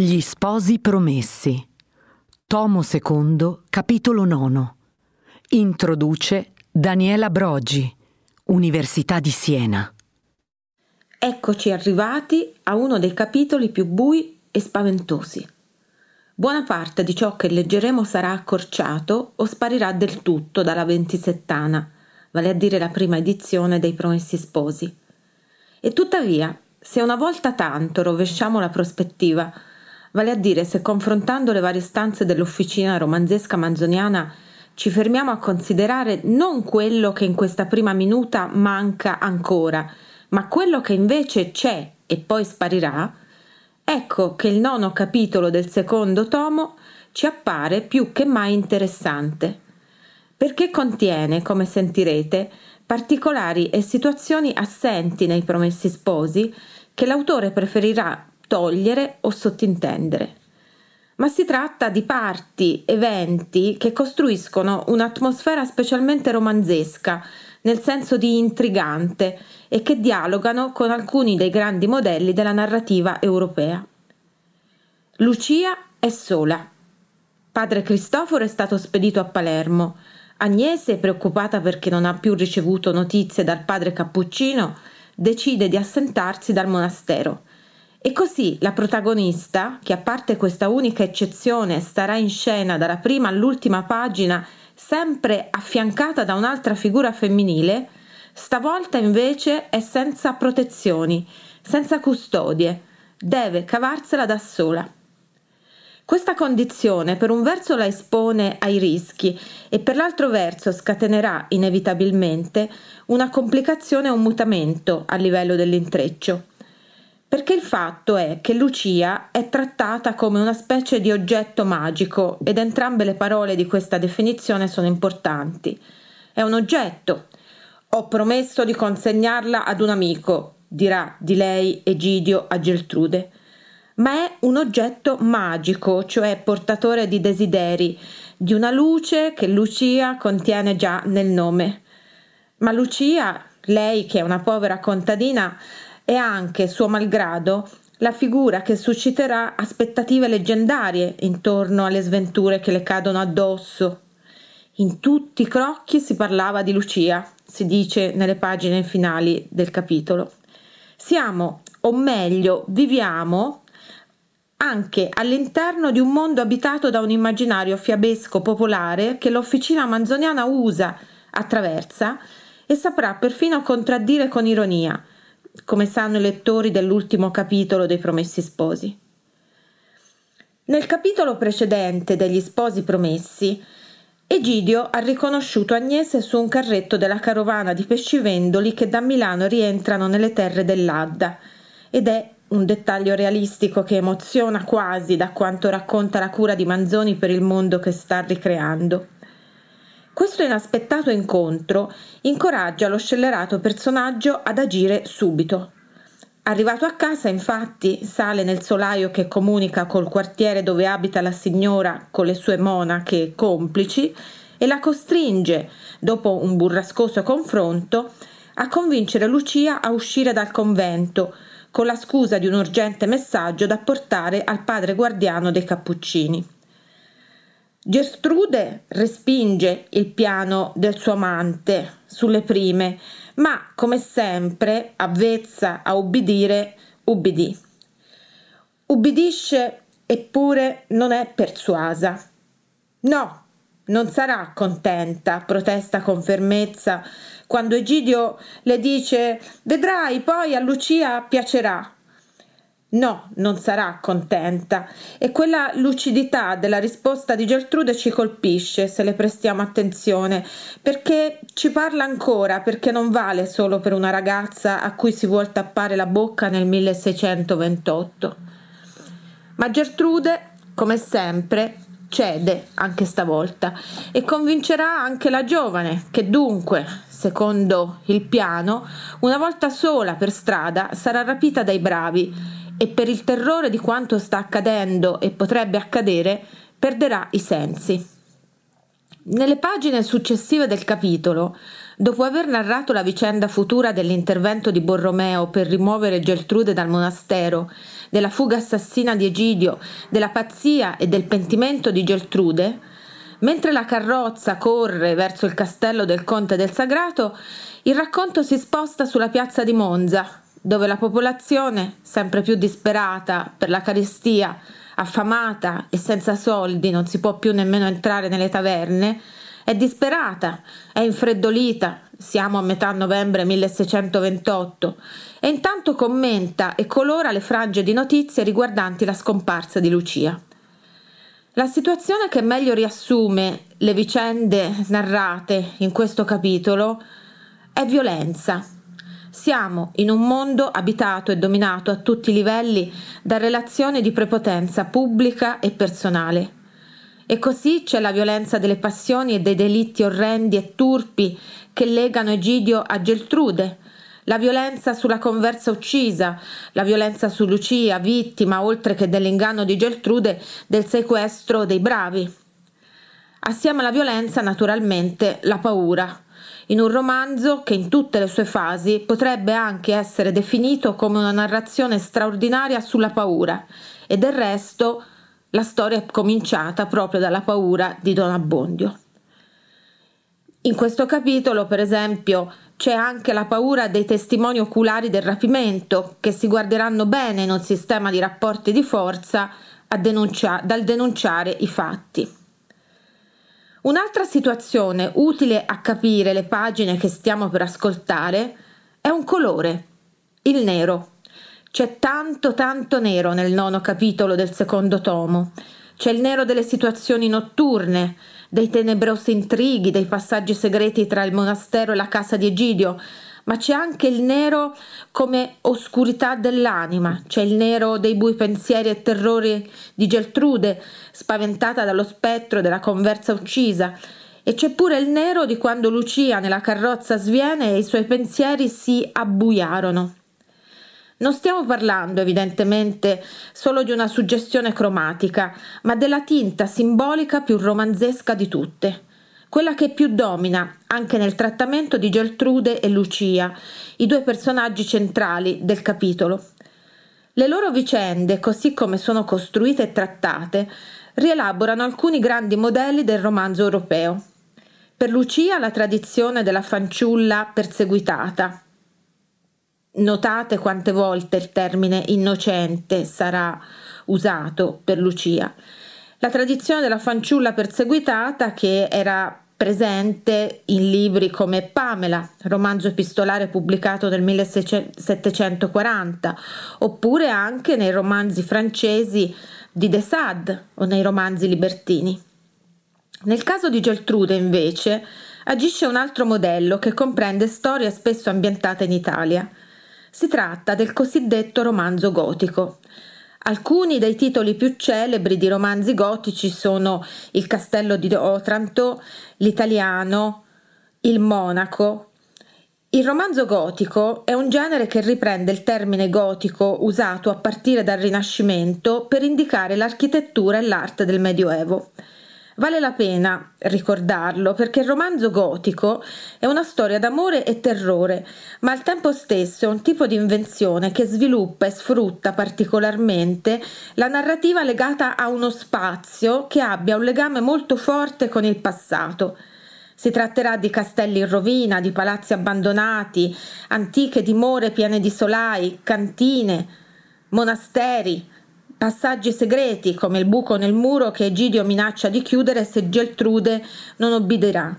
Gli sposi promessi. Tomo II, capitolo 9. Introduce Daniela Broggi, Università di Siena. Eccoci arrivati a uno dei capitoli più bui e spaventosi. Buona parte di ciò che leggeremo sarà accorciato o sparirà del tutto dalla ventisettana, vale a dire la prima edizione dei Promessi Sposi. E tuttavia, se una volta tanto rovesciamo la prospettiva, Vale a dire, se confrontando le varie stanze dell'officina romanzesca manzoniana ci fermiamo a considerare non quello che in questa prima minuta manca ancora, ma quello che invece c'è e poi sparirà, ecco che il nono capitolo del secondo tomo ci appare più che mai interessante, perché contiene, come sentirete, particolari e situazioni assenti nei promessi sposi che l'autore preferirà togliere o sottintendere. Ma si tratta di parti, eventi che costruiscono un'atmosfera specialmente romanzesca, nel senso di intrigante, e che dialogano con alcuni dei grandi modelli della narrativa europea. Lucia è sola. Padre Cristoforo è stato spedito a Palermo. Agnese, preoccupata perché non ha più ricevuto notizie dal padre Cappuccino, decide di assentarsi dal monastero e così la protagonista, che a parte questa unica eccezione starà in scena dalla prima all'ultima pagina, sempre affiancata da un'altra figura femminile, stavolta invece è senza protezioni, senza custodie, deve cavarsela da sola. Questa condizione per un verso la espone ai rischi e per l'altro verso scatenerà inevitabilmente una complicazione e un mutamento a livello dell'intreccio perché il fatto è che Lucia è trattata come una specie di oggetto magico ed entrambe le parole di questa definizione sono importanti. È un oggetto. Ho promesso di consegnarla ad un amico, dirà di lei Egidio a Geltrude. Ma è un oggetto magico, cioè portatore di desideri, di una luce che Lucia contiene già nel nome. Ma Lucia, lei che è una povera contadina, è anche, suo malgrado, la figura che susciterà aspettative leggendarie intorno alle sventure che le cadono addosso. In tutti i crocchi si parlava di Lucia, si dice nelle pagine finali del capitolo. Siamo, o meglio, viviamo anche all'interno di un mondo abitato da un immaginario fiabesco popolare che l'officina manzoniana usa, attraversa e saprà perfino contraddire con ironia come sanno i lettori dell'ultimo capitolo dei Promessi Sposi. Nel capitolo precedente degli Sposi Promessi, Egidio ha riconosciuto Agnese su un carretto della carovana di pescivendoli che da Milano rientrano nelle terre dell'Adda ed è un dettaglio realistico che emoziona quasi da quanto racconta la cura di Manzoni per il mondo che sta ricreando. Questo inaspettato incontro incoraggia lo scellerato personaggio ad agire subito. Arrivato a casa, infatti, sale nel solaio che comunica col quartiere dove abita la signora con le sue monache complici e la costringe, dopo un burrascoso confronto, a convincere Lucia a uscire dal convento con la scusa di un urgente messaggio da portare al padre guardiano dei Cappuccini. Gertrude respinge il piano del suo amante sulle prime, ma come sempre, avvezza a ubbidire, ubbidì. Ubbidisce eppure non è persuasa. No, non sarà contenta, protesta con fermezza, quando Egidio le dice Vedrai, poi a Lucia piacerà. No, non sarà contenta. E quella lucidità della risposta di Gertrude ci colpisce se le prestiamo attenzione, perché ci parla ancora, perché non vale solo per una ragazza a cui si vuol tappare la bocca nel 1628. Ma Gertrude, come sempre, cede anche stavolta e convincerà anche la giovane, che dunque, secondo il piano, una volta sola per strada sarà rapita dai bravi e per il terrore di quanto sta accadendo e potrebbe accadere perderà i sensi. Nelle pagine successive del capitolo Dopo aver narrato la vicenda futura dell'intervento di Borromeo per rimuovere Geltrude dal monastero, della fuga assassina di Egidio, della pazzia e del pentimento di Geltrude, mentre la carrozza corre verso il castello del conte del Sagrato, il racconto si sposta sulla piazza di Monza, dove la popolazione, sempre più disperata per la carestia, affamata e senza soldi, non si può più nemmeno entrare nelle taverne, è disperata, è infreddolita, siamo a metà novembre 1628, e intanto commenta e colora le frange di notizie riguardanti la scomparsa di Lucia. La situazione che meglio riassume le vicende narrate in questo capitolo è violenza. Siamo in un mondo abitato e dominato a tutti i livelli da relazioni di prepotenza pubblica e personale. E così c'è la violenza delle passioni e dei delitti orrendi e turpi che legano Egidio a Geltrude, la violenza sulla conversa uccisa, la violenza su Lucia, vittima, oltre che dell'inganno di Geltrude, del sequestro dei bravi. Assieme alla violenza, naturalmente, la paura, in un romanzo che in tutte le sue fasi potrebbe anche essere definito come una narrazione straordinaria sulla paura, e del resto la storia è cominciata proprio dalla paura di Don Abbondio. In questo capitolo, per esempio, c'è anche la paura dei testimoni oculari del rapimento, che si guarderanno bene in un sistema di rapporti di forza denuncia- dal denunciare i fatti. Un'altra situazione utile a capire le pagine che stiamo per ascoltare è un colore, il nero. C'è tanto tanto nero nel nono capitolo del secondo tomo. C'è il nero delle situazioni notturne, dei tenebrosi intrighi, dei passaggi segreti tra il monastero e la casa di Egidio, ma c'è anche il nero come oscurità dell'anima, c'è il nero dei bui pensieri e terrori di Geltrude, spaventata dallo spettro della conversa uccisa, e c'è pure il nero di quando Lucia nella carrozza sviene e i suoi pensieri si abbuiarono. Non stiamo parlando evidentemente solo di una suggestione cromatica, ma della tinta simbolica più romanzesca di tutte, quella che più domina anche nel trattamento di Geltrude e Lucia, i due personaggi centrali del capitolo. Le loro vicende, così come sono costruite e trattate, rielaborano alcuni grandi modelli del romanzo europeo. Per Lucia la tradizione della fanciulla perseguitata, Notate quante volte il termine innocente sarà usato per Lucia. La tradizione della fanciulla perseguitata che era presente in libri come Pamela, romanzo epistolare pubblicato nel 1740, oppure anche nei romanzi francesi di De Sade o nei romanzi libertini. Nel caso di Geltrude, invece, agisce un altro modello che comprende storie spesso ambientate in Italia. Si tratta del cosiddetto romanzo gotico. Alcuni dei titoli più celebri di romanzi gotici sono Il castello di Otranto, L'italiano, Il monaco. Il romanzo gotico è un genere che riprende il termine gotico usato a partire dal Rinascimento per indicare l'architettura e l'arte del Medioevo. Vale la pena ricordarlo perché il romanzo gotico è una storia d'amore e terrore, ma al tempo stesso è un tipo di invenzione che sviluppa e sfrutta particolarmente la narrativa legata a uno spazio che abbia un legame molto forte con il passato. Si tratterà di castelli in rovina, di palazzi abbandonati, antiche dimore piene di solai, cantine, monasteri, passaggi segreti come il buco nel muro che Egidio minaccia di chiudere se Geltrude non obbedirà.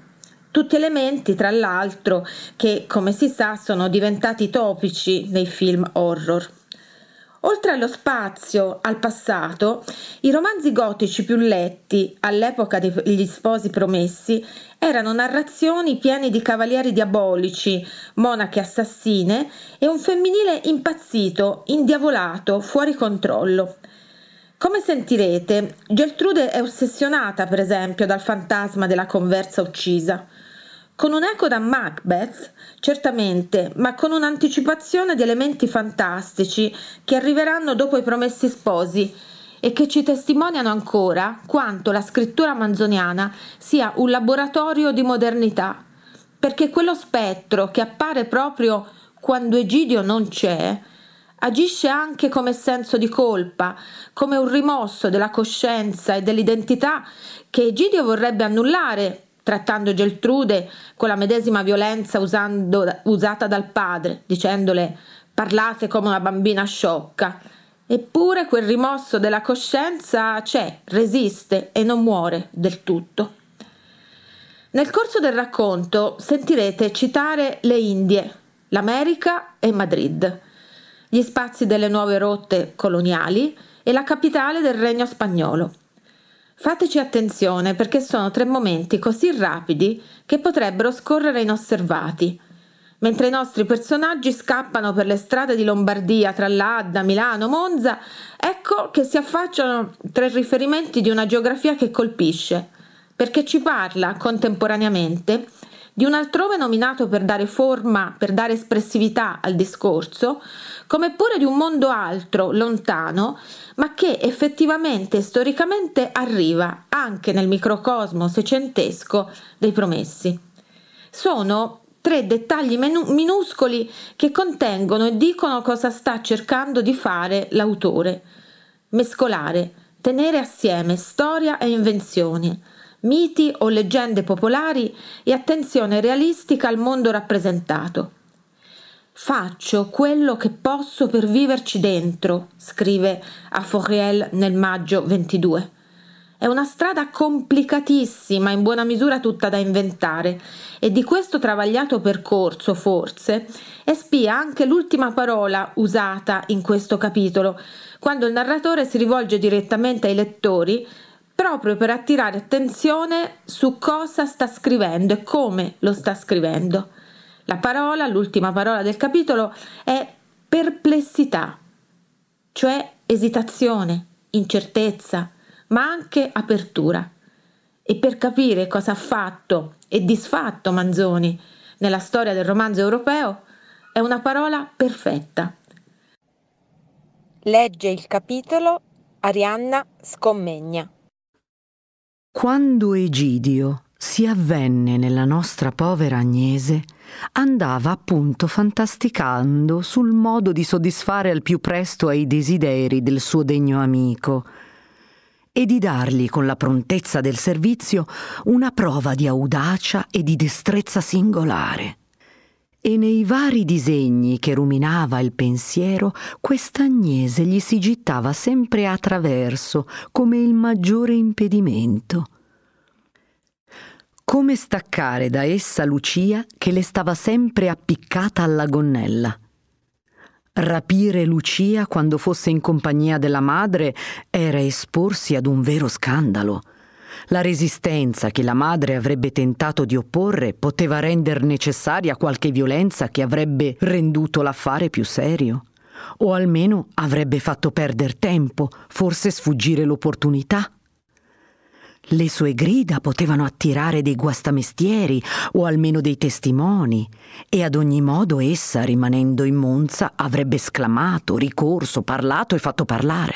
Tutti elementi, tra l'altro, che, come si sa, sono diventati topici nei film horror. Oltre allo spazio, al passato, i romanzi gotici più letti all'epoca degli sposi promessi erano narrazioni piene di cavalieri diabolici, monache assassine e un femminile impazzito, indiavolato, fuori controllo. Come sentirete, Geltrude è ossessionata, per esempio, dal fantasma della conversa uccisa. Con un eco da Macbeth, certamente, ma con un'anticipazione di elementi fantastici che arriveranno dopo i promessi sposi e che ci testimoniano ancora quanto la scrittura manzoniana sia un laboratorio di modernità. perché quello spettro che appare proprio quando Egidio non c'è, agisce anche come senso di colpa, come un rimosso della coscienza e dell'identità che Egidio vorrebbe annullare, trattando Geltrude con la medesima violenza usando, usata dal padre, dicendole parlate come una bambina sciocca. Eppure quel rimosso della coscienza c'è, resiste e non muore del tutto. Nel corso del racconto sentirete citare le Indie, l'America e Madrid gli spazi delle nuove rotte coloniali e la capitale del regno spagnolo. Fateci attenzione perché sono tre momenti così rapidi che potrebbero scorrere inosservati. Mentre i nostri personaggi scappano per le strade di Lombardia tra l'Adda, Milano, Monza, ecco che si affacciano tre riferimenti di una geografia che colpisce, perché ci parla contemporaneamente di un altrove nominato per dare forma, per dare espressività al discorso, come pure di un mondo altro, lontano, ma che effettivamente e storicamente arriva anche nel microcosmo secentesco dei promessi. Sono tre dettagli menu- minuscoli che contengono e dicono cosa sta cercando di fare l'autore. Mescolare, tenere assieme storia e invenzioni, miti o leggende popolari e attenzione realistica al mondo rappresentato. Faccio quello che posso per viverci dentro, scrive a Fauriel nel maggio 22. È una strada complicatissima, in buona misura tutta da inventare, e di questo travagliato percorso, forse, è spia anche l'ultima parola usata in questo capitolo, quando il narratore si rivolge direttamente ai lettori proprio per attirare attenzione su cosa sta scrivendo e come lo sta scrivendo. La parola, l'ultima parola del capitolo, è perplessità, cioè esitazione, incertezza, ma anche apertura. E per capire cosa ha fatto e disfatto Manzoni nella storia del romanzo europeo, è una parola perfetta. Legge il capitolo Arianna Scommegna. Quando Egidio si avvenne nella nostra povera Agnese, andava appunto fantasticando sul modo di soddisfare al più presto ai desideri del suo degno amico e di dargli con la prontezza del servizio una prova di audacia e di destrezza singolare. E nei vari disegni che ruminava il pensiero, quest'Agnese gli si gittava sempre a traverso come il maggiore impedimento. Come staccare da essa Lucia che le stava sempre appiccata alla gonnella. Rapire Lucia quando fosse in compagnia della madre era esporsi ad un vero scandalo. La resistenza che la madre avrebbe tentato di opporre poteva render necessaria qualche violenza che avrebbe renduto l'affare più serio. O almeno avrebbe fatto perdere tempo, forse sfuggire l'opportunità. Le sue grida potevano attirare dei guastamestieri o almeno dei testimoni, e ad ogni modo essa, rimanendo in Monza, avrebbe esclamato, ricorso, parlato e fatto parlare.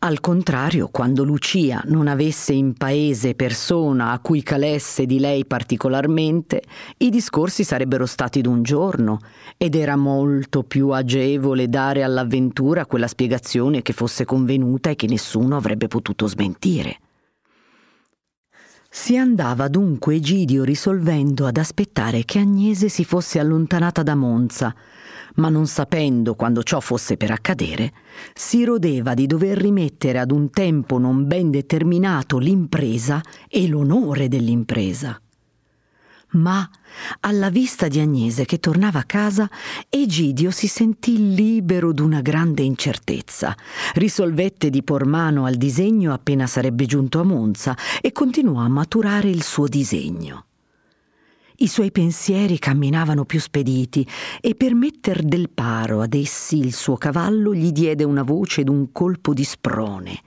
Al contrario, quando Lucia non avesse in paese persona a cui calesse di lei particolarmente, i discorsi sarebbero stati d'un giorno ed era molto più agevole dare all'avventura quella spiegazione che fosse convenuta e che nessuno avrebbe potuto smentire. Si andava dunque Egidio risolvendo ad aspettare che Agnese si fosse allontanata da Monza, ma non sapendo quando ciò fosse per accadere, si rodeva di dover rimettere ad un tempo non ben determinato l'impresa e l'onore dell'impresa. Ma, alla vista di Agnese che tornava a casa, Egidio si sentì libero d'una grande incertezza. Risolvette di por mano al disegno appena sarebbe giunto a Monza e continuò a maturare il suo disegno. I suoi pensieri camminavano più spediti e per metter del paro ad essi il suo cavallo gli diede una voce d'un colpo di sprone,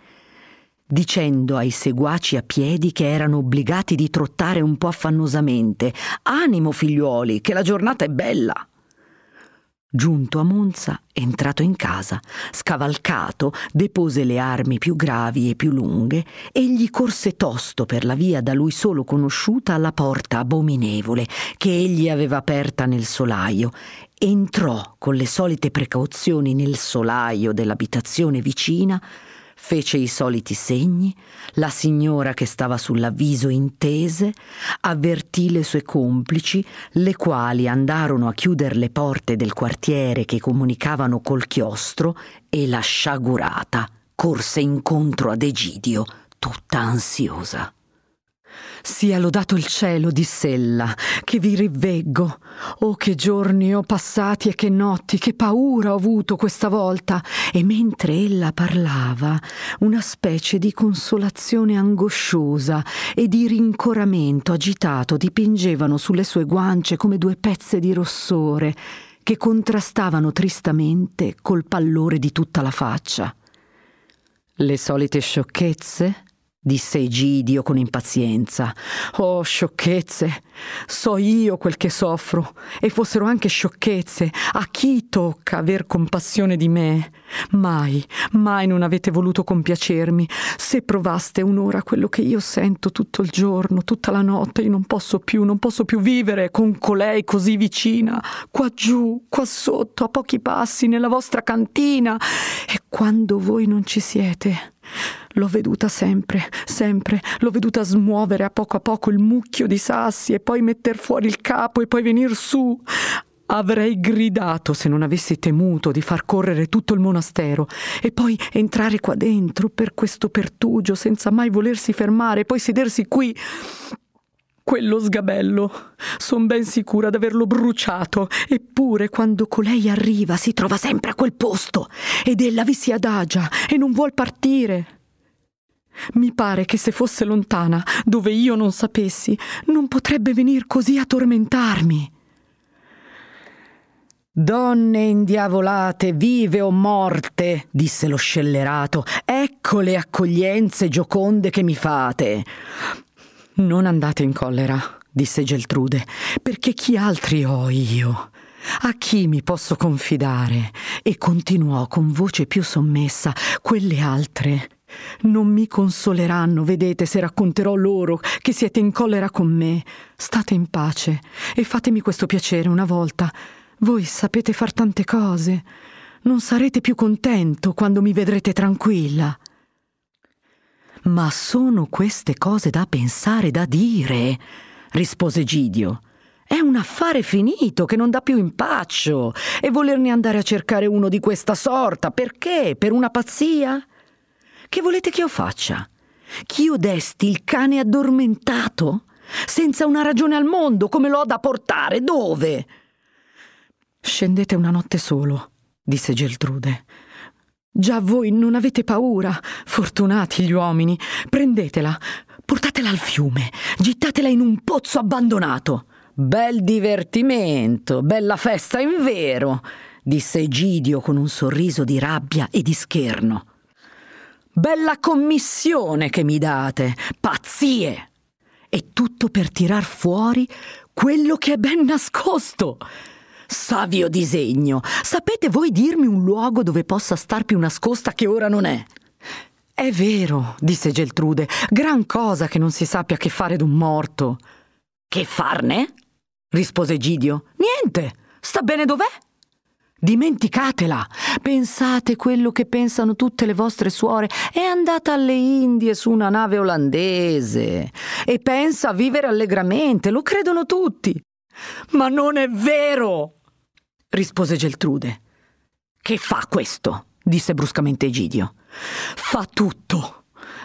dicendo ai seguaci a piedi che erano obbligati di trottare un po' affannosamente. Animo, figliuoli, che la giornata è bella. Giunto a Monza, entrato in casa, scavalcato, depose le armi più gravi e più lunghe, egli corse tosto per la via da lui solo conosciuta alla porta abominevole che egli aveva aperta nel solaio. Entrò con le solite precauzioni nel solaio dell'abitazione vicina, fece i soliti segni, la signora che stava sull'avviso intese, avvertì le sue complici, le quali andarono a chiudere le porte del quartiere che comunicavano col chiostro e la sciagurata corse incontro ad Egidio, tutta ansiosa. Sia lodato il cielo, diss'ella, che vi riveggo. Oh, che giorni ho passati e che notti, che paura ho avuto questa volta. E mentre ella parlava, una specie di consolazione angosciosa e di rincoramento agitato dipingevano sulle sue guance come due pezze di rossore che contrastavano tristamente col pallore di tutta la faccia. Le solite sciocchezze? Disse Egidio con impazienza. Oh, sciocchezze! So io quel che soffro, e fossero anche sciocchezze. A chi tocca aver compassione di me? Mai, mai non avete voluto compiacermi. Se provaste un'ora quello che io sento tutto il giorno, tutta la notte, io non posso più, non posso più vivere con colei così vicina, qua giù, qua sotto, a pochi passi, nella vostra cantina. E quando voi non ci siete, L'ho veduta sempre, sempre, l'ho veduta smuovere a poco a poco il mucchio di sassi e poi metter fuori il capo e poi venir su. Avrei gridato se non avessi temuto di far correre tutto il monastero e poi entrare qua dentro per questo pertugio senza mai volersi fermare e poi sedersi qui. Quello sgabello, son ben sicura d'averlo bruciato, eppure quando colei arriva si trova sempre a quel posto ed ella vi si adagia e non vuol partire. Mi pare che se fosse lontana, dove io non sapessi, non potrebbe venir così a tormentarmi. Donne indiavolate, vive o morte, disse lo scellerato, ecco le accoglienze gioconde che mi fate. Non andate in collera, disse Geltrude, perché chi altri ho io? A chi mi posso confidare? E continuò con voce più sommessa, quelle altre non mi consoleranno, vedete, se racconterò loro che siete in collera con me. State in pace e fatemi questo piacere una volta. Voi sapete far tante cose. Non sarete più contento quando mi vedrete tranquilla. Ma sono queste cose da pensare, da dire, rispose Gidio. È un affare finito che non dà più impaccio. E volerne andare a cercare uno di questa sorta, perché? Per una pazzia? Che volete che io faccia? Che io desti il cane addormentato? Senza una ragione al mondo, come l'ho da portare? Dove? Scendete una notte solo, disse Geltrude. Già voi non avete paura, fortunati gli uomini. Prendetela, portatela al fiume, gittatela in un pozzo abbandonato. Bel divertimento, bella festa in vero, disse Egidio con un sorriso di rabbia e di scherno. Bella commissione che mi date, pazzie! E tutto per tirar fuori quello che è ben nascosto. Savio disegno, sapete voi dirmi un luogo dove possa star più nascosta che ora non è? È vero, disse Geltrude, gran cosa che non si sappia che fare d'un morto. Che farne? rispose Gidio. Niente, sta bene dov'è? Dimenticatela! Pensate quello che pensano tutte le vostre suore. È andata alle Indie su una nave olandese e pensa a vivere allegramente, lo credono tutti. Ma non è vero! Rispose Geltrude. Che fa questo? disse bruscamente Egidio. Fa tutto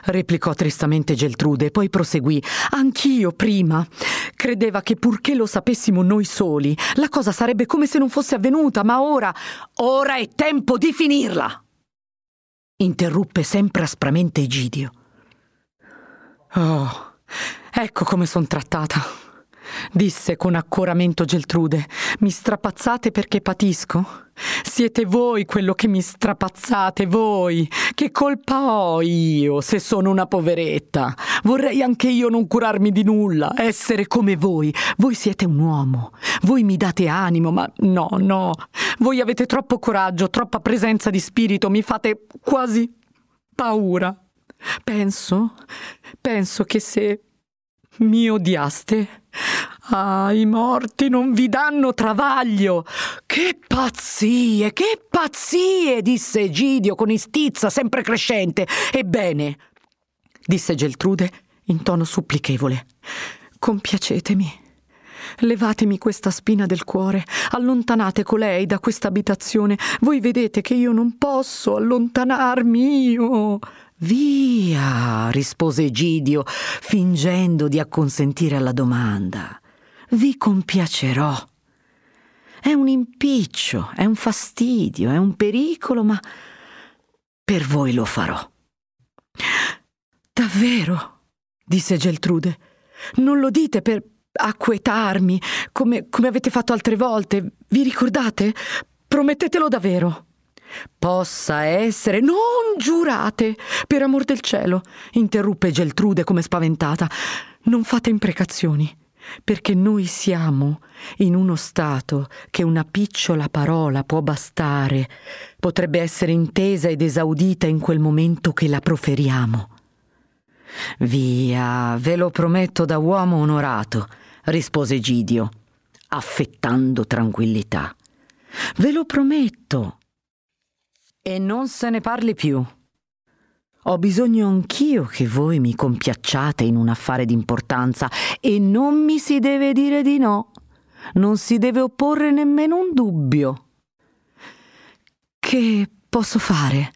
replicò tristamente Geltrude, poi proseguì. Anch'io prima. Credeva che purché lo sapessimo noi soli, la cosa sarebbe come se non fosse avvenuta, ma ora. Ora è tempo di finirla! interruppe sempre aspramente Egidio. Oh, ecco come son trattata. Disse con accoramento Geltrude. Mi strapazzate perché patisco? Siete voi quello che mi strapazzate, voi. Che colpa ho io se sono una poveretta? Vorrei anche io non curarmi di nulla, essere come voi. Voi siete un uomo, voi mi date animo, ma no, no. Voi avete troppo coraggio, troppa presenza di spirito, mi fate quasi paura. Penso, penso che se mi odiaste, ah, i morti non vi danno travaglio. Che pazzie, che pazzie, disse Egidio con istizza sempre crescente. Ebbene, disse Geltrude in tono supplichevole, compiacetemi. Levatemi questa spina del cuore, allontanate colei da questa abitazione. Voi vedete che io non posso allontanarmi io. Via, rispose Egidio, fingendo di acconsentire alla domanda. Vi compiacerò. È un impiccio, è un fastidio, è un pericolo, ma per voi lo farò. Davvero? disse Geltrude. Non lo dite per acquetarmi, come, come avete fatto altre volte. Vi ricordate? Promettetelo davvero. Possa essere. Non giurate! Per amor del cielo, interruppe Geltrude come spaventata. Non fate imprecazioni, perché noi siamo in uno stato che una picciola parola può bastare, potrebbe essere intesa ed esaudita in quel momento che la proferiamo. Via, ve lo prometto da uomo onorato, rispose Gidio, affettando tranquillità. Ve lo prometto. E non se ne parli più. Ho bisogno anch'io che voi mi compiacciate in un affare d'importanza e non mi si deve dire di no. Non si deve opporre nemmeno un dubbio. Che posso fare?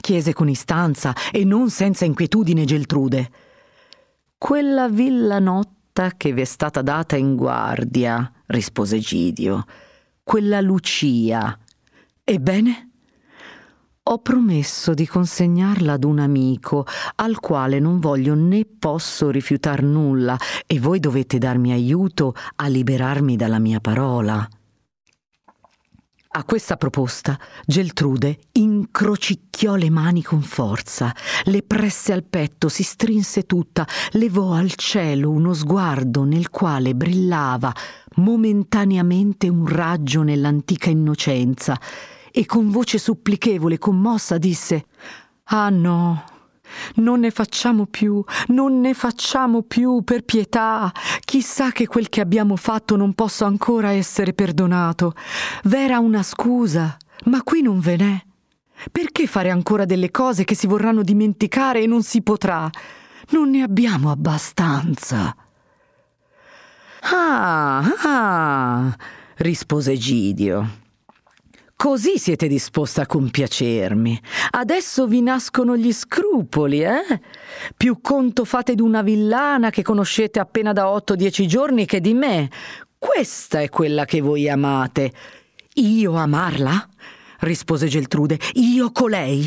chiese con istanza e non senza inquietudine Geltrude. Quella villa notta che vi è stata data in guardia, rispose Gidio, quella Lucia. Ebbene? Ho promesso di consegnarla ad un amico al quale non voglio né posso rifiutar nulla e voi dovete darmi aiuto a liberarmi dalla mia parola. A questa proposta Geltrude incrocicchiò le mani con forza, le presse al petto, si strinse tutta, levò al cielo uno sguardo nel quale brillava momentaneamente un raggio nell'antica innocenza e con voce supplichevole, commossa, disse Ah no, non ne facciamo più, non ne facciamo più, per pietà. Chissà che quel che abbiamo fatto non possa ancora essere perdonato. V'era una scusa, ma qui non ve n'è. Perché fare ancora delle cose che si vorranno dimenticare e non si potrà? Non ne abbiamo abbastanza. Ah, ah, rispose Gidio. Così siete disposta a compiacermi. Adesso vi nascono gli scrupoli, eh? Più conto fate di una villana che conoscete appena da otto o dieci giorni che di me. Questa è quella che voi amate. Io amarla? rispose Geltrude. Io colei.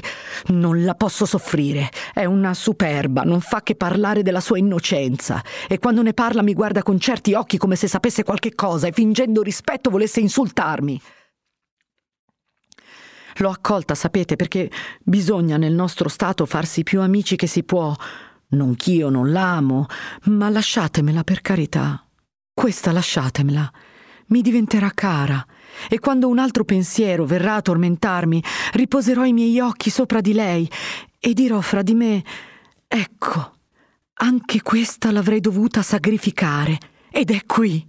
Non la posso soffrire. È una superba, non fa che parlare della sua innocenza. E quando ne parla mi guarda con certi occhi come se sapesse qualche cosa e fingendo rispetto volesse insultarmi. L'ho accolta, sapete, perché bisogna nel nostro stato farsi più amici che si può. Non ch'io non l'amo, ma lasciatemela per carità. Questa lasciatemela. Mi diventerà cara. E quando un altro pensiero verrà a tormentarmi, riposerò i miei occhi sopra di lei e dirò fra di me: Ecco, anche questa l'avrei dovuta sacrificare. Ed è qui.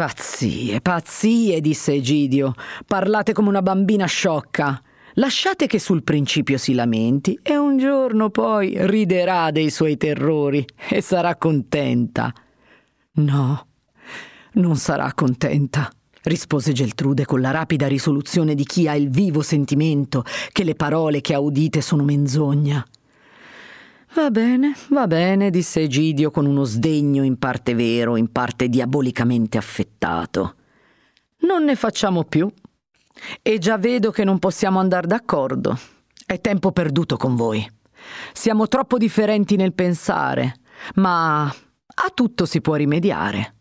Pazzie, pazzie, disse Egidio. Parlate come una bambina sciocca. Lasciate che sul principio si lamenti e un giorno poi riderà dei suoi terrori e sarà contenta. No, non sarà contenta, rispose Geltrude con la rapida risoluzione di chi ha il vivo sentimento che le parole che ha udite sono menzogna. Va bene, va bene, disse Egidio con uno sdegno in parte vero, in parte diabolicamente affettato. Non ne facciamo più. E già vedo che non possiamo andare d'accordo. È tempo perduto con voi. Siamo troppo differenti nel pensare, ma a tutto si può rimediare.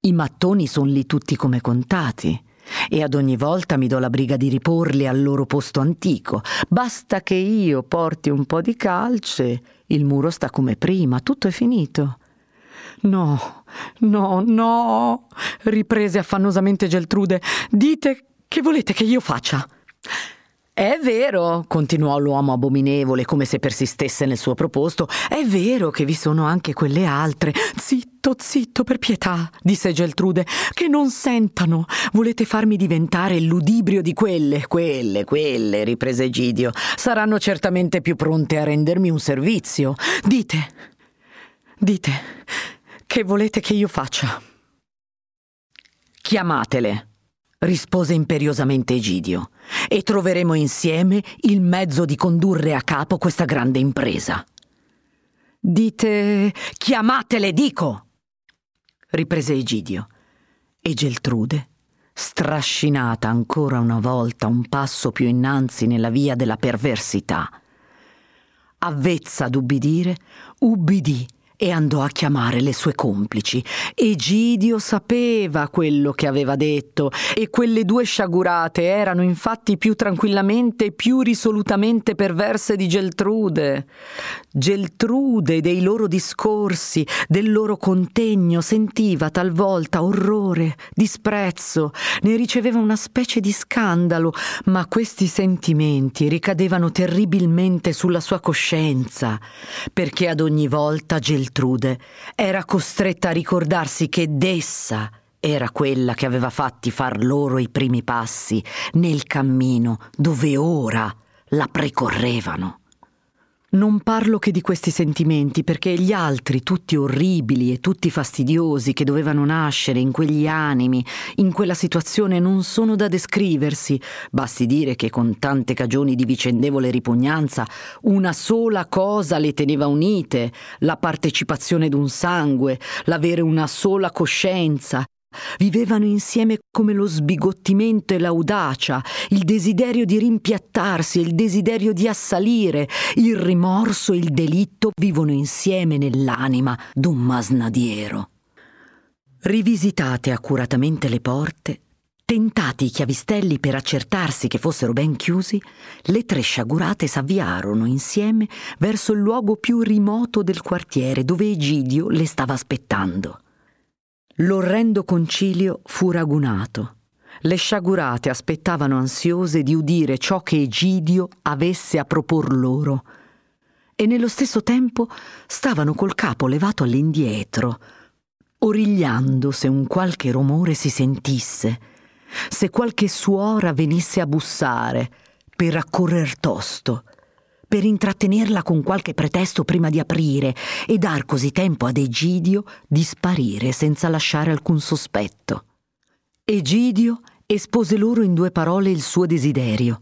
I mattoni sono lì tutti come contati e ad ogni volta mi do la briga di riporli al loro posto antico. Basta che io porti un po' di calce, il muro sta come prima, tutto è finito. No, no, no, riprese affannosamente Geltrude. Dite che volete che io faccia? È vero, continuò l'uomo abominevole come se persistesse nel suo proposto, è vero che vi sono anche quelle altre. Zitto, zitto, per pietà, disse Geltrude, che non sentano. Volete farmi diventare il ludibrio di quelle? Quelle, quelle, riprese Egidio, saranno certamente più pronte a rendermi un servizio. Dite, dite, che volete che io faccia? Chiamatele rispose imperiosamente Egidio, e troveremo insieme il mezzo di condurre a capo questa grande impresa. Dite chiamatele, dico! riprese Egidio, e Geltrude, strascinata ancora una volta un passo più innanzi nella via della perversità, avvezza ad ubbidire, ubbidì e andò a chiamare le sue complici. Egidio sapeva quello che aveva detto e quelle due sciagurate erano infatti più tranquillamente e più risolutamente perverse di Geltrude. Geltrude dei loro discorsi, del loro contegno sentiva talvolta orrore, disprezzo, ne riceveva una specie di scandalo, ma questi sentimenti ricadevano terribilmente sulla sua coscienza, perché ad ogni volta Geltrude Geltrude era costretta a ricordarsi che d'essa era quella che aveva fatti far loro i primi passi nel cammino dove ora la precorrevano. Non parlo che di questi sentimenti perché gli altri, tutti orribili e tutti fastidiosi, che dovevano nascere in quegli animi, in quella situazione, non sono da descriversi. Basti dire che con tante cagioni di vicendevole ripugnanza, una sola cosa le teneva unite, la partecipazione d'un sangue, l'avere una sola coscienza, Vivevano insieme come lo sbigottimento e l'audacia, il desiderio di rimpiattarsi e il desiderio di assalire, il rimorso e il delitto vivono insieme nell'anima d'un masnadiero. Rivisitate accuratamente le porte, tentati i chiavistelli per accertarsi che fossero ben chiusi, le tre sciagurate s'avviarono insieme verso il luogo più rimoto del quartiere dove Egidio le stava aspettando. L'orrendo concilio fu ragunato. Le sciagurate aspettavano ansiose di udire ciò che Egidio avesse a propor loro e nello stesso tempo stavano col capo levato all'indietro, origliando se un qualche rumore si sentisse, se qualche suora venisse a bussare per accorrer tosto per intrattenerla con qualche pretesto prima di aprire e dar così tempo ad Egidio di sparire senza lasciare alcun sospetto. Egidio espose loro in due parole il suo desiderio,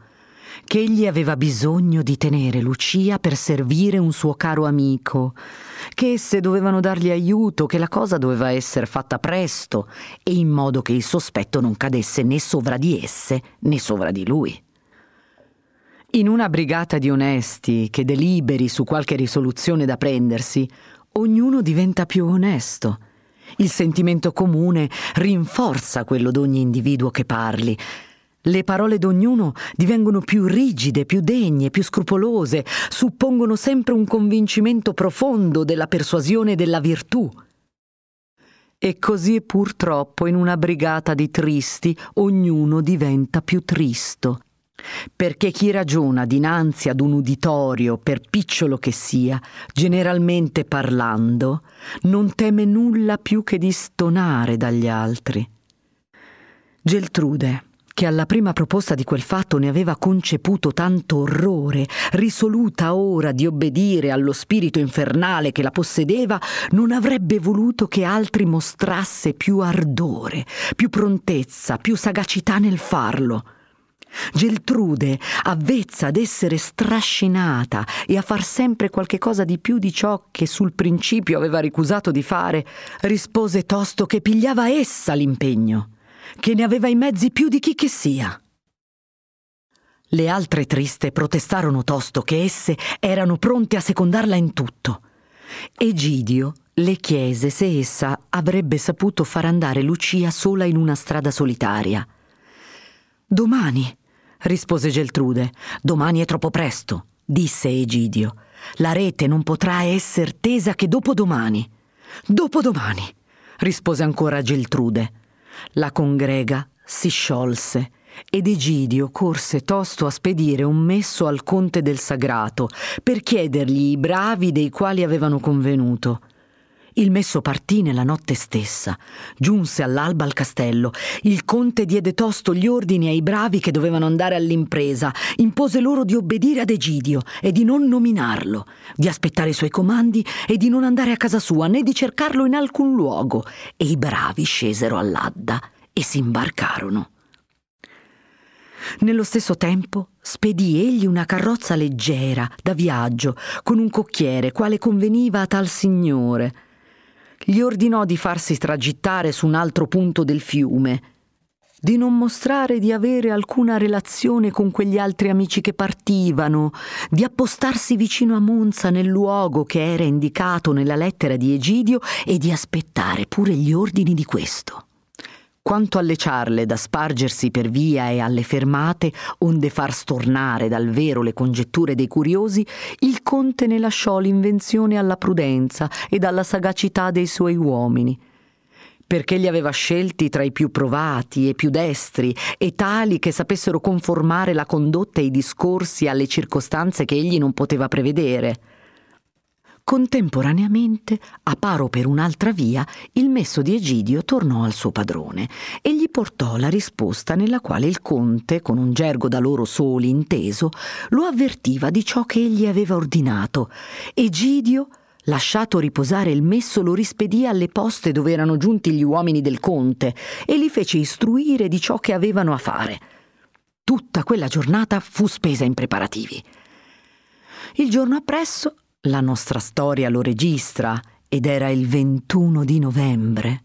che egli aveva bisogno di tenere Lucia per servire un suo caro amico, che esse dovevano dargli aiuto, che la cosa doveva essere fatta presto e in modo che il sospetto non cadesse né sovra di esse né sovra di lui. In una brigata di onesti che deliberi su qualche risoluzione da prendersi, ognuno diventa più onesto. Il sentimento comune rinforza quello d'ogni individuo che parli. Le parole d'ognuno divengono più rigide, più degne, più scrupolose, suppongono sempre un convincimento profondo della persuasione della virtù. E così purtroppo in una brigata di tristi ognuno diventa più tristo perché chi ragiona dinanzi ad un uditorio, per picciolo che sia, generalmente parlando, non teme nulla più che di stonare dagli altri. Geltrude, che alla prima proposta di quel fatto ne aveva conceputo tanto orrore, risoluta ora di obbedire allo spirito infernale che la possedeva, non avrebbe voluto che altri mostrasse più ardore, più prontezza, più sagacità nel farlo Geltrude, avvezza ad essere strascinata e a far sempre qualche cosa di più di ciò che sul principio aveva ricusato di fare, rispose tosto che pigliava essa l'impegno, che ne aveva i mezzi più di chi che sia. Le altre triste protestarono tosto che esse erano pronte a secondarla in tutto. Egidio le chiese se essa avrebbe saputo far andare Lucia sola in una strada solitaria. Domani, rispose Geltrude, domani è troppo presto, disse Egidio. La rete non potrà esser tesa che dopodomani. Dopodomani, rispose ancora Geltrude. La congrega si sciolse ed Egidio corse tosto a spedire un messo al conte del sagrato per chiedergli i bravi dei quali avevano convenuto. Il messo partì nella notte stessa, giunse all'alba al castello. Il conte diede tosto gli ordini ai bravi che dovevano andare all'impresa, impose loro di obbedire ad Egidio e di non nominarlo, di aspettare i suoi comandi e di non andare a casa sua né di cercarlo in alcun luogo. E i bravi scesero all'Adda e si imbarcarono. Nello stesso tempo spedì egli una carrozza leggera da viaggio con un cocchiere quale conveniva a tal signore gli ordinò di farsi tragittare su un altro punto del fiume, di non mostrare di avere alcuna relazione con quegli altri amici che partivano, di appostarsi vicino a Monza nel luogo che era indicato nella lettera di Egidio e di aspettare pure gli ordini di questo. Quanto alle ciarle da spargersi per via e alle fermate, onde far stornare dal vero le congetture dei curiosi, il conte ne lasciò l'invenzione alla prudenza ed alla sagacità dei suoi uomini perché li aveva scelti tra i più provati e più destri e tali che sapessero conformare la condotta e i discorsi alle circostanze che egli non poteva prevedere. Contemporaneamente, a paro per un'altra via, il messo di Egidio tornò al suo padrone e gli portò la risposta nella quale il conte, con un gergo da loro soli inteso, lo avvertiva di ciò che egli aveva ordinato. Egidio, lasciato riposare il messo, lo rispedì alle poste dove erano giunti gli uomini del conte e li fece istruire di ciò che avevano a fare. Tutta quella giornata fu spesa in preparativi. Il giorno appresso la nostra storia lo registra ed era il 21 di novembre.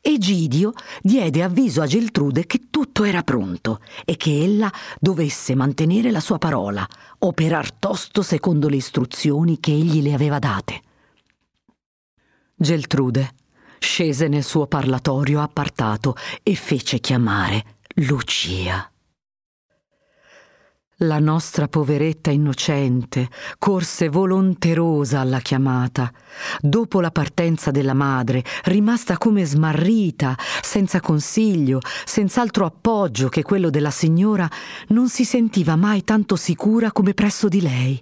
Egidio diede avviso a Geltrude che tutto era pronto e che ella dovesse mantenere la sua parola, operar tosto secondo le istruzioni che egli le aveva date. Geltrude scese nel suo parlatorio appartato e fece chiamare Lucia. La nostra poveretta innocente corse volonterosa alla chiamata. Dopo la partenza della madre, rimasta come smarrita, senza consiglio, senz'altro appoggio che quello della signora, non si sentiva mai tanto sicura come presso di lei.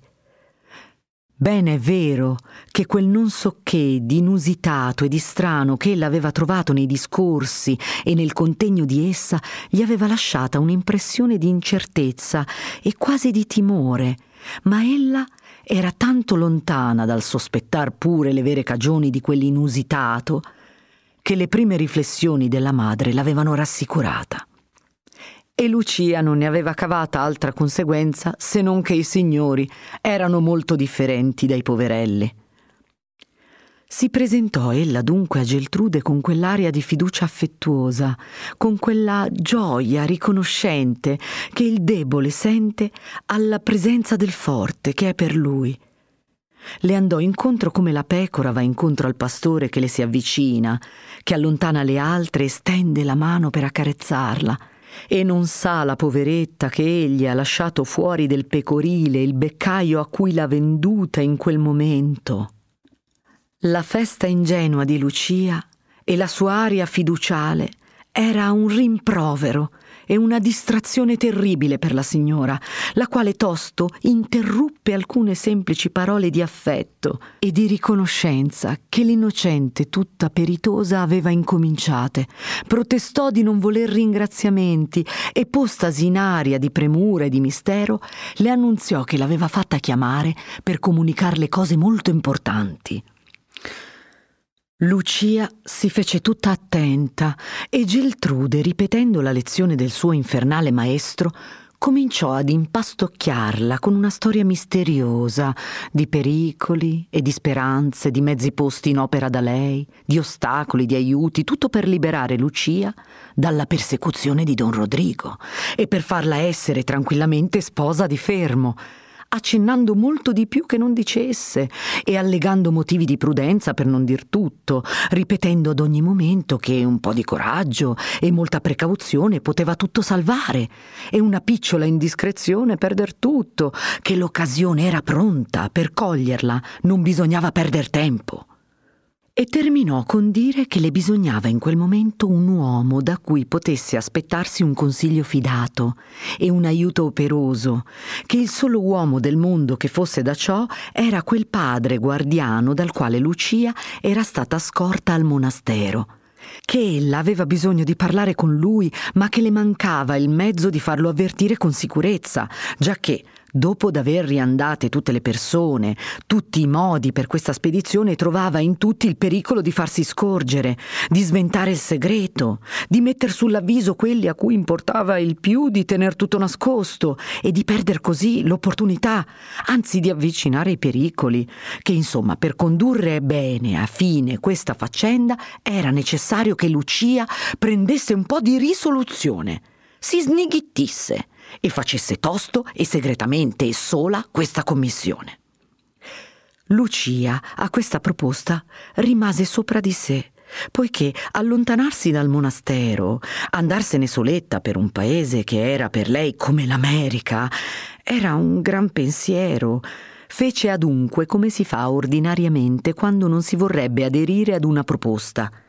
Bene è vero che quel non so che di inusitato e di strano che ella aveva trovato nei discorsi e nel contegno di essa gli aveva lasciata un'impressione di incertezza e quasi di timore, ma ella era tanto lontana dal sospettar pure le vere cagioni di quell'inusitato che le prime riflessioni della madre l'avevano rassicurata e Lucia non ne aveva cavata altra conseguenza se non che i signori erano molto differenti dai poverelli. Si presentò ella dunque a Geltrude con quell'aria di fiducia affettuosa, con quella gioia riconoscente che il debole sente alla presenza del forte che è per lui. Le andò incontro come la pecora va incontro al pastore che le si avvicina, che allontana le altre e stende la mano per accarezzarla e non sa la poveretta che egli ha lasciato fuori del pecorile il beccaio a cui l'ha venduta in quel momento. La festa ingenua di Lucia e la sua aria fiduciale era un rimprovero e una distrazione terribile per la signora, la quale tosto interruppe alcune semplici parole di affetto e di riconoscenza che l'innocente tutta peritosa aveva incominciate. Protestò di non voler ringraziamenti e postasi in aria di premura e di mistero, le annunziò che l'aveva fatta chiamare per comunicarle cose molto importanti. Lucia si fece tutta attenta e Geltrude, ripetendo la lezione del suo infernale maestro, cominciò ad impastocchiarla con una storia misteriosa di pericoli e di speranze, di mezzi posti in opera da lei, di ostacoli, di aiuti, tutto per liberare Lucia dalla persecuzione di Don Rodrigo e per farla essere tranquillamente sposa di Fermo, accennando molto di più che non dicesse e allegando motivi di prudenza per non dir tutto, ripetendo ad ogni momento che un po' di coraggio e molta precauzione poteva tutto salvare e una picciola indiscrezione perder tutto, che l'occasione era pronta per coglierla, non bisognava perder tempo e terminò con dire che le bisognava in quel momento un uomo da cui potesse aspettarsi un consiglio fidato e un aiuto operoso, che il solo uomo del mondo che fosse da ciò era quel padre guardiano dal quale Lucia era stata scorta al monastero che ella aveva bisogno di parlare con lui, ma che le mancava il mezzo di farlo avvertire con sicurezza, giacché Dopo d'aver riandate tutte le persone, tutti i modi per questa spedizione, trovava in tutti il pericolo di farsi scorgere, di sventare il segreto, di metter sull'avviso quelli a cui importava il più di tener tutto nascosto e di perdere così l'opportunità, anzi di avvicinare i pericoli, che insomma per condurre bene a fine questa faccenda era necessario che Lucia prendesse un po' di risoluzione, si snighittisse e facesse tosto e segretamente e sola questa commissione. Lucia a questa proposta rimase sopra di sé, poiché allontanarsi dal monastero, andarsene soletta per un paese che era per lei come l'America, era un gran pensiero. Fece adunque come si fa ordinariamente quando non si vorrebbe aderire ad una proposta –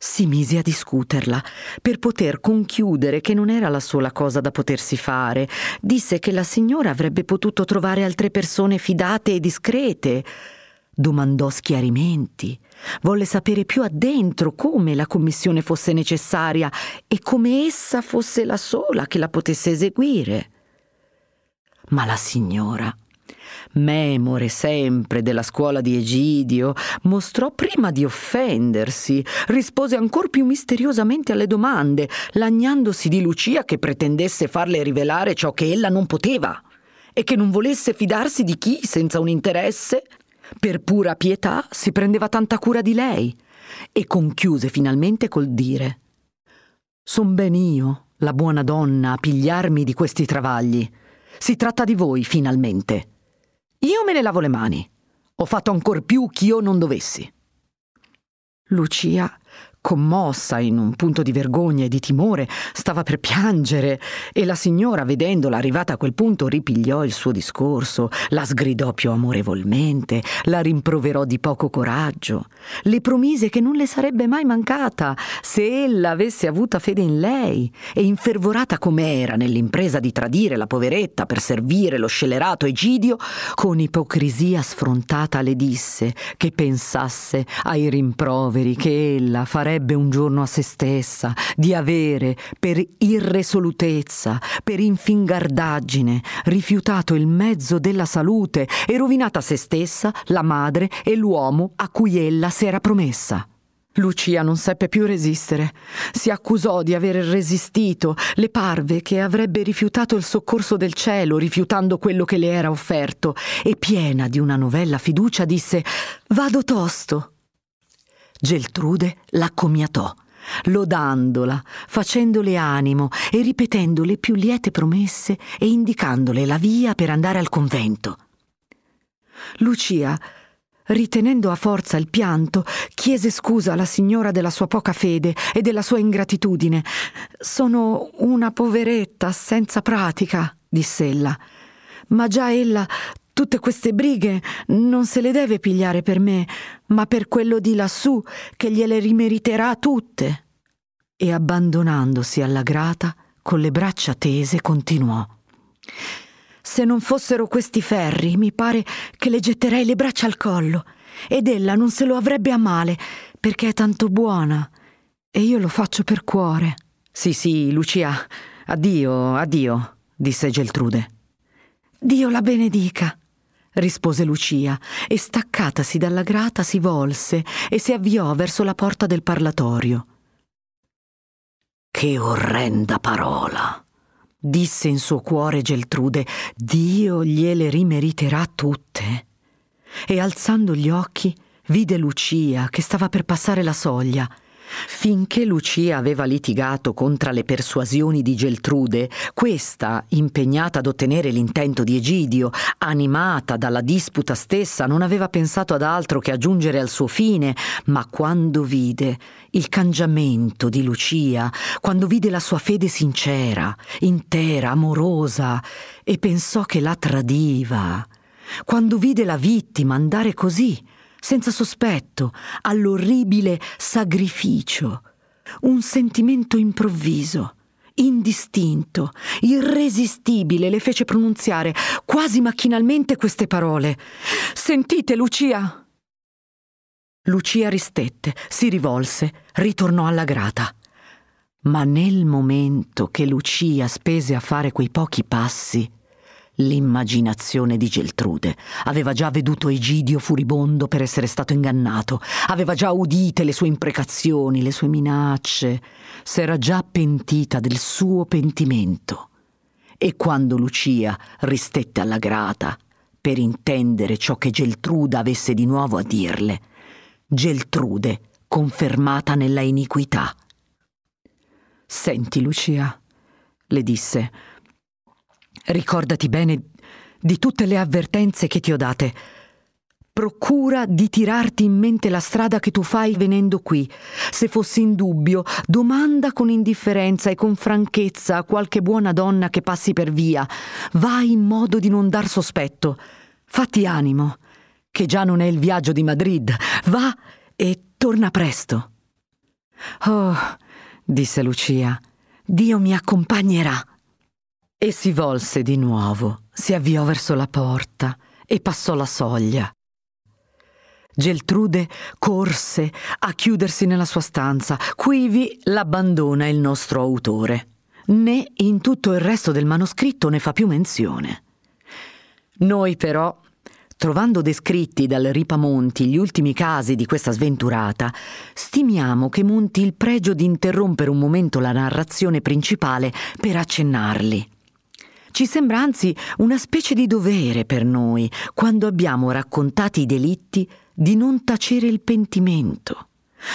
si mise a discuterla per poter conchiudere che non era la sola cosa da potersi fare. Disse che la signora avrebbe potuto trovare altre persone fidate e discrete. Domandò schiarimenti. Volle sapere più addentro come la commissione fosse necessaria e come essa fosse la sola che la potesse eseguire. Ma la signora memore sempre della scuola di Egidio, mostrò prima di offendersi, rispose ancor più misteriosamente alle domande, lagnandosi di Lucia che pretendesse farle rivelare ciò che ella non poteva e che non volesse fidarsi di chi, senza un interesse, per pura pietà, si prendeva tanta cura di lei, e conchiuse finalmente col dire Son ben io, la buona donna, a pigliarmi di questi travagli. Si tratta di voi, finalmente. Io me ne lavo le mani. Ho fatto ancor più ch'io non dovessi. Lucia commossa in un punto di vergogna e di timore, stava per piangere e la signora, vedendola arrivata a quel punto, ripigliò il suo discorso, la sgridò più amorevolmente, la rimproverò di poco coraggio, le promise che non le sarebbe mai mancata se ella avesse avuta fede in lei e infervorata come era nell'impresa di tradire la poveretta per servire lo scellerato Egidio, con ipocrisia sfrontata le disse che pensasse ai rimproveri che ella farebbe farebbe un giorno a se stessa di avere, per irresolutezza, per infingardaggine, rifiutato il mezzo della salute e rovinata se stessa, la madre e l'uomo a cui ella si era promessa. Lucia non seppe più resistere. Si accusò di aver resistito. Le parve che avrebbe rifiutato il soccorso del cielo, rifiutando quello che le era offerto, e piena di una novella fiducia disse Vado tosto. Geltrude l'accomiatò, lodandola, facendole animo e ripetendo le più liete promesse e indicandole la via per andare al convento. Lucia, ritenendo a forza il pianto, chiese scusa alla signora della sua poca fede e della sua ingratitudine. Sono una poveretta senza pratica, diss'ella. Ma già ella Tutte queste brighe non se le deve pigliare per me, ma per quello di lassù che gliele rimeriterà tutte. E abbandonandosi alla grata, con le braccia tese, continuò. Se non fossero questi ferri, mi pare che le getterei le braccia al collo, ed ella non se lo avrebbe a male, perché è tanto buona, e io lo faccio per cuore. Sì, sì, Lucia, addio, addio, disse Geltrude. Dio la benedica rispose Lucia e staccatasi dalla grata si volse e si avviò verso la porta del parlatorio. Che orrenda parola! disse in suo cuore Geltrude, Dio gliele rimeriterà tutte. E alzando gli occhi, vide Lucia che stava per passare la soglia Finché Lucia aveva litigato contro le persuasioni di Geltrude, questa, impegnata ad ottenere l'intento di Egidio, animata dalla disputa stessa, non aveva pensato ad altro che a giungere al suo fine, ma quando vide il cangiamento di Lucia, quando vide la sua fede sincera, intera, amorosa, e pensò che la tradiva, quando vide la vittima andare così, senza sospetto, all'orribile sacrificio. Un sentimento improvviso, indistinto, irresistibile le fece pronunziare quasi macchinalmente queste parole. Sentite, Lucia! Lucia ristette, si rivolse, ritornò alla grata. Ma nel momento che Lucia spese a fare quei pochi passi, L'immaginazione di Geltrude aveva già veduto Egidio furibondo per essere stato ingannato, aveva già udite le sue imprecazioni, le sue minacce, s'era già pentita del suo pentimento. E quando Lucia ristette alla grata per intendere ciò che Geltrude avesse di nuovo a dirle, Geltrude confermata nella iniquità. Senti, Lucia, le disse, Ricordati bene di tutte le avvertenze che ti ho date. Procura di tirarti in mente la strada che tu fai venendo qui. Se fossi in dubbio, domanda con indifferenza e con franchezza a qualche buona donna che passi per via. Vai in modo di non dar sospetto. Fatti animo, che già non è il viaggio di Madrid. Va e torna presto. Oh, disse Lucia, Dio mi accompagnerà. E si volse di nuovo, si avviò verso la porta e passò la soglia. Geltrude corse a chiudersi nella sua stanza. Quivi l'abbandona il nostro autore. Né in tutto il resto del manoscritto ne fa più menzione. Noi però, trovando descritti dal Ripamonti gli ultimi casi di questa sventurata, stimiamo che monti il pregio di interrompere un momento la narrazione principale per accennarli. Ci sembra anzi una specie di dovere per noi, quando abbiamo raccontati i delitti, di non tacere il pentimento,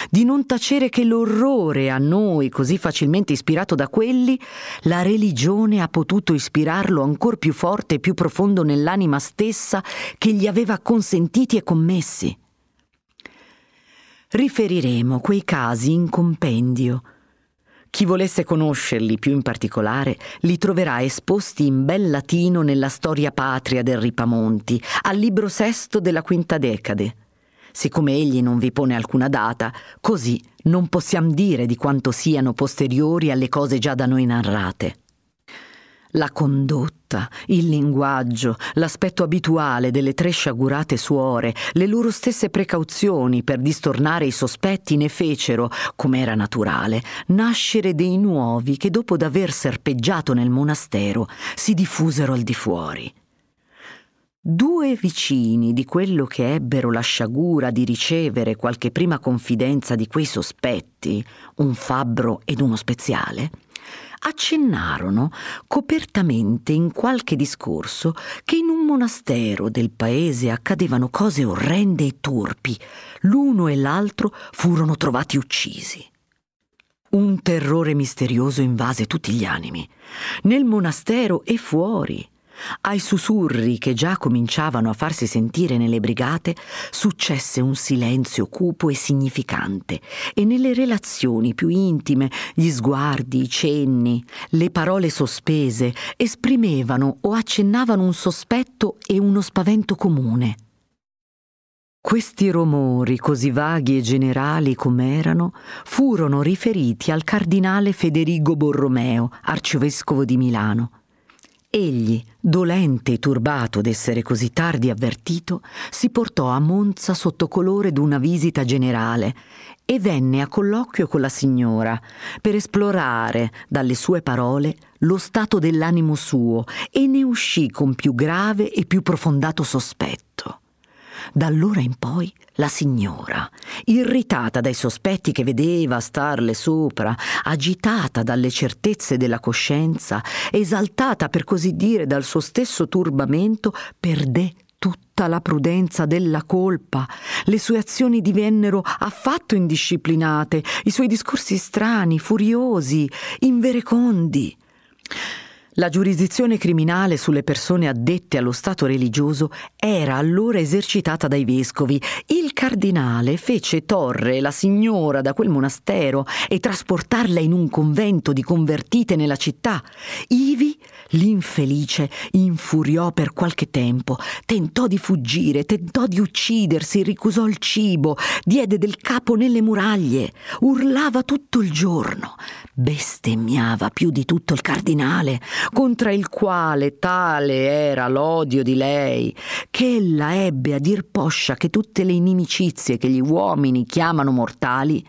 di non tacere che l'orrore a noi, così facilmente ispirato da quelli, la religione ha potuto ispirarlo ancor più forte e più profondo nell'anima stessa che gli aveva consentiti e commessi. Riferiremo quei casi in compendio, chi volesse conoscerli più in particolare li troverà esposti in bel latino nella storia patria del Ripamonti, al libro sesto della quinta decade. Siccome egli non vi pone alcuna data, così non possiamo dire di quanto siano posteriori alle cose già da noi narrate. La condotta, il linguaggio, l'aspetto abituale delle tre sciagurate suore, le loro stesse precauzioni per distornare i sospetti ne fecero, come era naturale, nascere dei nuovi che dopo d'aver serpeggiato nel monastero si diffusero al di fuori. Due vicini di quello che ebbero la sciagura di ricevere qualche prima confidenza di quei sospetti, un fabbro ed uno speziale, accennarono copertamente in qualche discorso che in un monastero del paese accadevano cose orrende e turpi. L'uno e l'altro furono trovati uccisi. Un terrore misterioso invase tutti gli animi, nel monastero e fuori. Ai sussurri che già cominciavano a farsi sentire nelle brigate successe un silenzio cupo e significante e nelle relazioni più intime gli sguardi, i cenni, le parole sospese esprimevano o accennavano un sospetto e uno spavento comune. Questi rumori, così vaghi e generali com'erano, furono riferiti al cardinale Federigo Borromeo, arcivescovo di Milano Egli, dolente e turbato d'essere così tardi avvertito, si portò a Monza sotto colore d'una visita generale e venne a colloquio con la signora per esplorare dalle sue parole lo stato dell'animo suo e ne uscì con più grave e più profondato sospetto. Da allora in poi la signora, irritata dai sospetti che vedeva starle sopra, agitata dalle certezze della coscienza, esaltata per così dire dal suo stesso turbamento, perdé tutta la prudenza della colpa. Le sue azioni divennero affatto indisciplinate, i suoi discorsi strani, furiosi, inverecondi. La giurisdizione criminale sulle persone addette allo stato religioso era allora esercitata dai vescovi. Il cardinale fece torre la signora da quel monastero e trasportarla in un convento di convertite nella città. Ivi l'infelice infuriò per qualche tempo, tentò di fuggire, tentò di uccidersi, ricusò il cibo, diede del capo nelle muraglie, urlava tutto il giorno, bestemmiava più di tutto il cardinale contro il quale tale era l'odio di lei, che ella ebbe a dir poscia che tutte le inimicizie che gli uomini chiamano mortali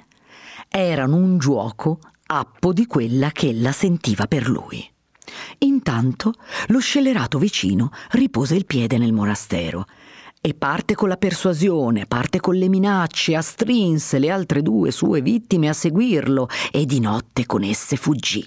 erano un giuoco appo di quella che ella sentiva per lui. Intanto lo scellerato vicino ripose il piede nel monastero e parte con la persuasione, parte con le minacce, astrinse le altre due sue vittime a seguirlo e di notte con esse fuggì.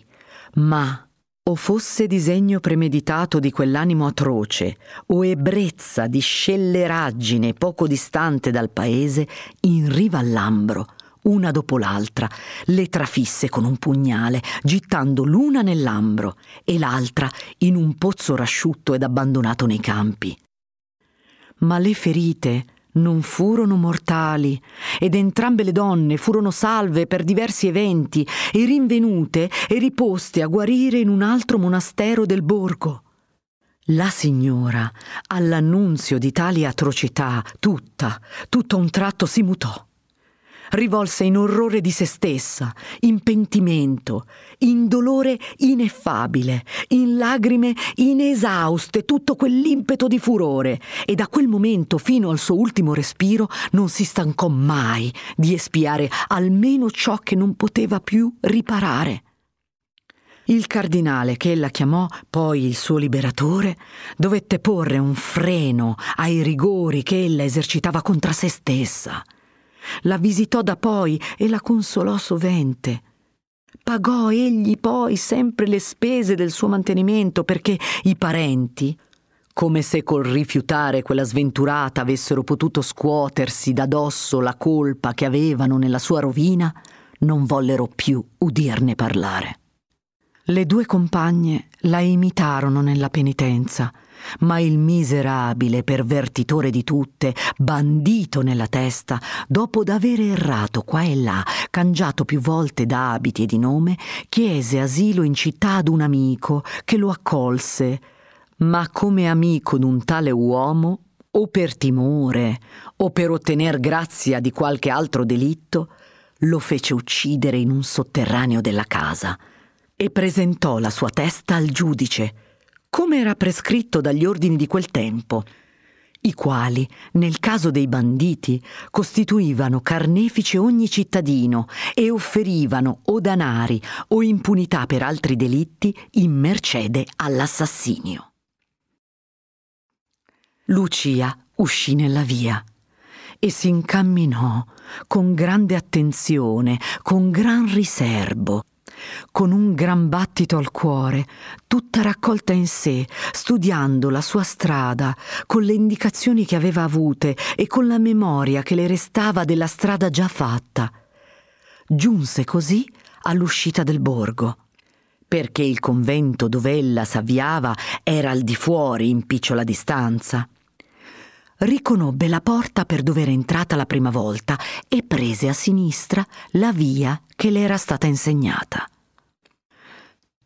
Ma o fosse disegno premeditato di quell'animo atroce, o ebbrezza di scelleraggine poco distante dal paese, in riva all'Ambro, una dopo l'altra, le trafisse con un pugnale, gittando l'una nell'ambro e l'altra in un pozzo rasciutto ed abbandonato nei campi. Ma le ferite non furono mortali ed entrambe le donne furono salve per diversi eventi e rinvenute e riposte a guarire in un altro monastero del borgo. La signora, all'annunzio di tali atrocità, tutta, tutto a un tratto si mutò rivolse in orrore di se stessa, in pentimento, in dolore ineffabile, in lagrime inesauste, tutto quell'impeto di furore, e da quel momento fino al suo ultimo respiro non si stancò mai di espiare almeno ciò che non poteva più riparare. Il cardinale, che ella chiamò poi il suo liberatore, dovette porre un freno ai rigori che ella esercitava contro se stessa la visitò da poi e la consolò sovente. Pagò egli poi sempre le spese del suo mantenimento perché i parenti, come se col rifiutare quella sventurata avessero potuto scuotersi da dosso la colpa che avevano nella sua rovina, non vollero più udirne parlare. Le due compagne la imitarono nella penitenza ma il miserabile pervertitore di tutte, bandito nella testa, dopo d'aver errato qua e là, cangiato più volte d'abiti e di nome, chiese asilo in città ad un amico che lo accolse, ma come amico d'un tale uomo, o per timore, o per ottener grazia di qualche altro delitto, lo fece uccidere in un sotterraneo della casa e presentò la sua testa al giudice, come era prescritto dagli ordini di quel tempo, i quali, nel caso dei banditi, costituivano carnefice ogni cittadino e offerivano o danari o impunità per altri delitti in mercede all'assassinio. Lucia uscì nella via e si incamminò con grande attenzione, con gran riserbo, con un gran battito al cuore, tutta raccolta in sé, studiando la sua strada, con le indicazioni che aveva avute e con la memoria che le restava della strada già fatta. Giunse così all'uscita del borgo perché il convento dove ella s'avviava era al di fuori in picciola distanza. Riconobbe la porta per dove era entrata la prima volta e prese a sinistra la via che le era stata insegnata.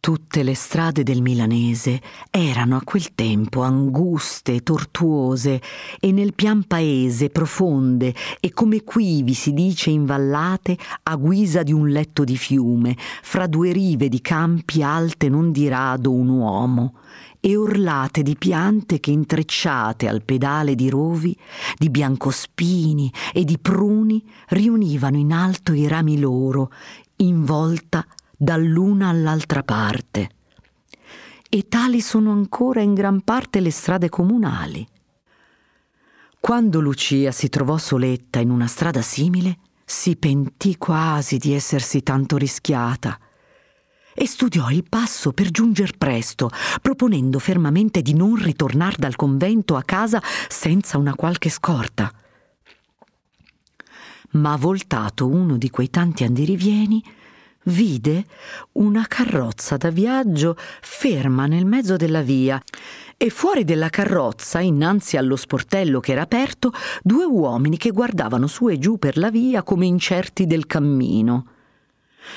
Tutte le strade del milanese erano a quel tempo anguste tortuose e nel pian paese profonde e come qui vi si dice invallate a guisa di un letto di fiume, fra due rive di campi alte non di rado un uomo, e orlate di piante che intrecciate al pedale di rovi, di biancospini e di pruni riunivano in alto i rami loro, in volta dall'una all'altra parte. E tali sono ancora in gran parte le strade comunali. Quando Lucia si trovò soletta in una strada simile, si pentì quasi di essersi tanto rischiata e studiò il passo per giunger presto, proponendo fermamente di non ritornare dal convento a casa senza una qualche scorta. Ma voltato uno di quei tanti andirivieni, vide una carrozza da viaggio ferma nel mezzo della via e fuori della carrozza, innanzi allo sportello che era aperto, due uomini che guardavano su e giù per la via come incerti del cammino.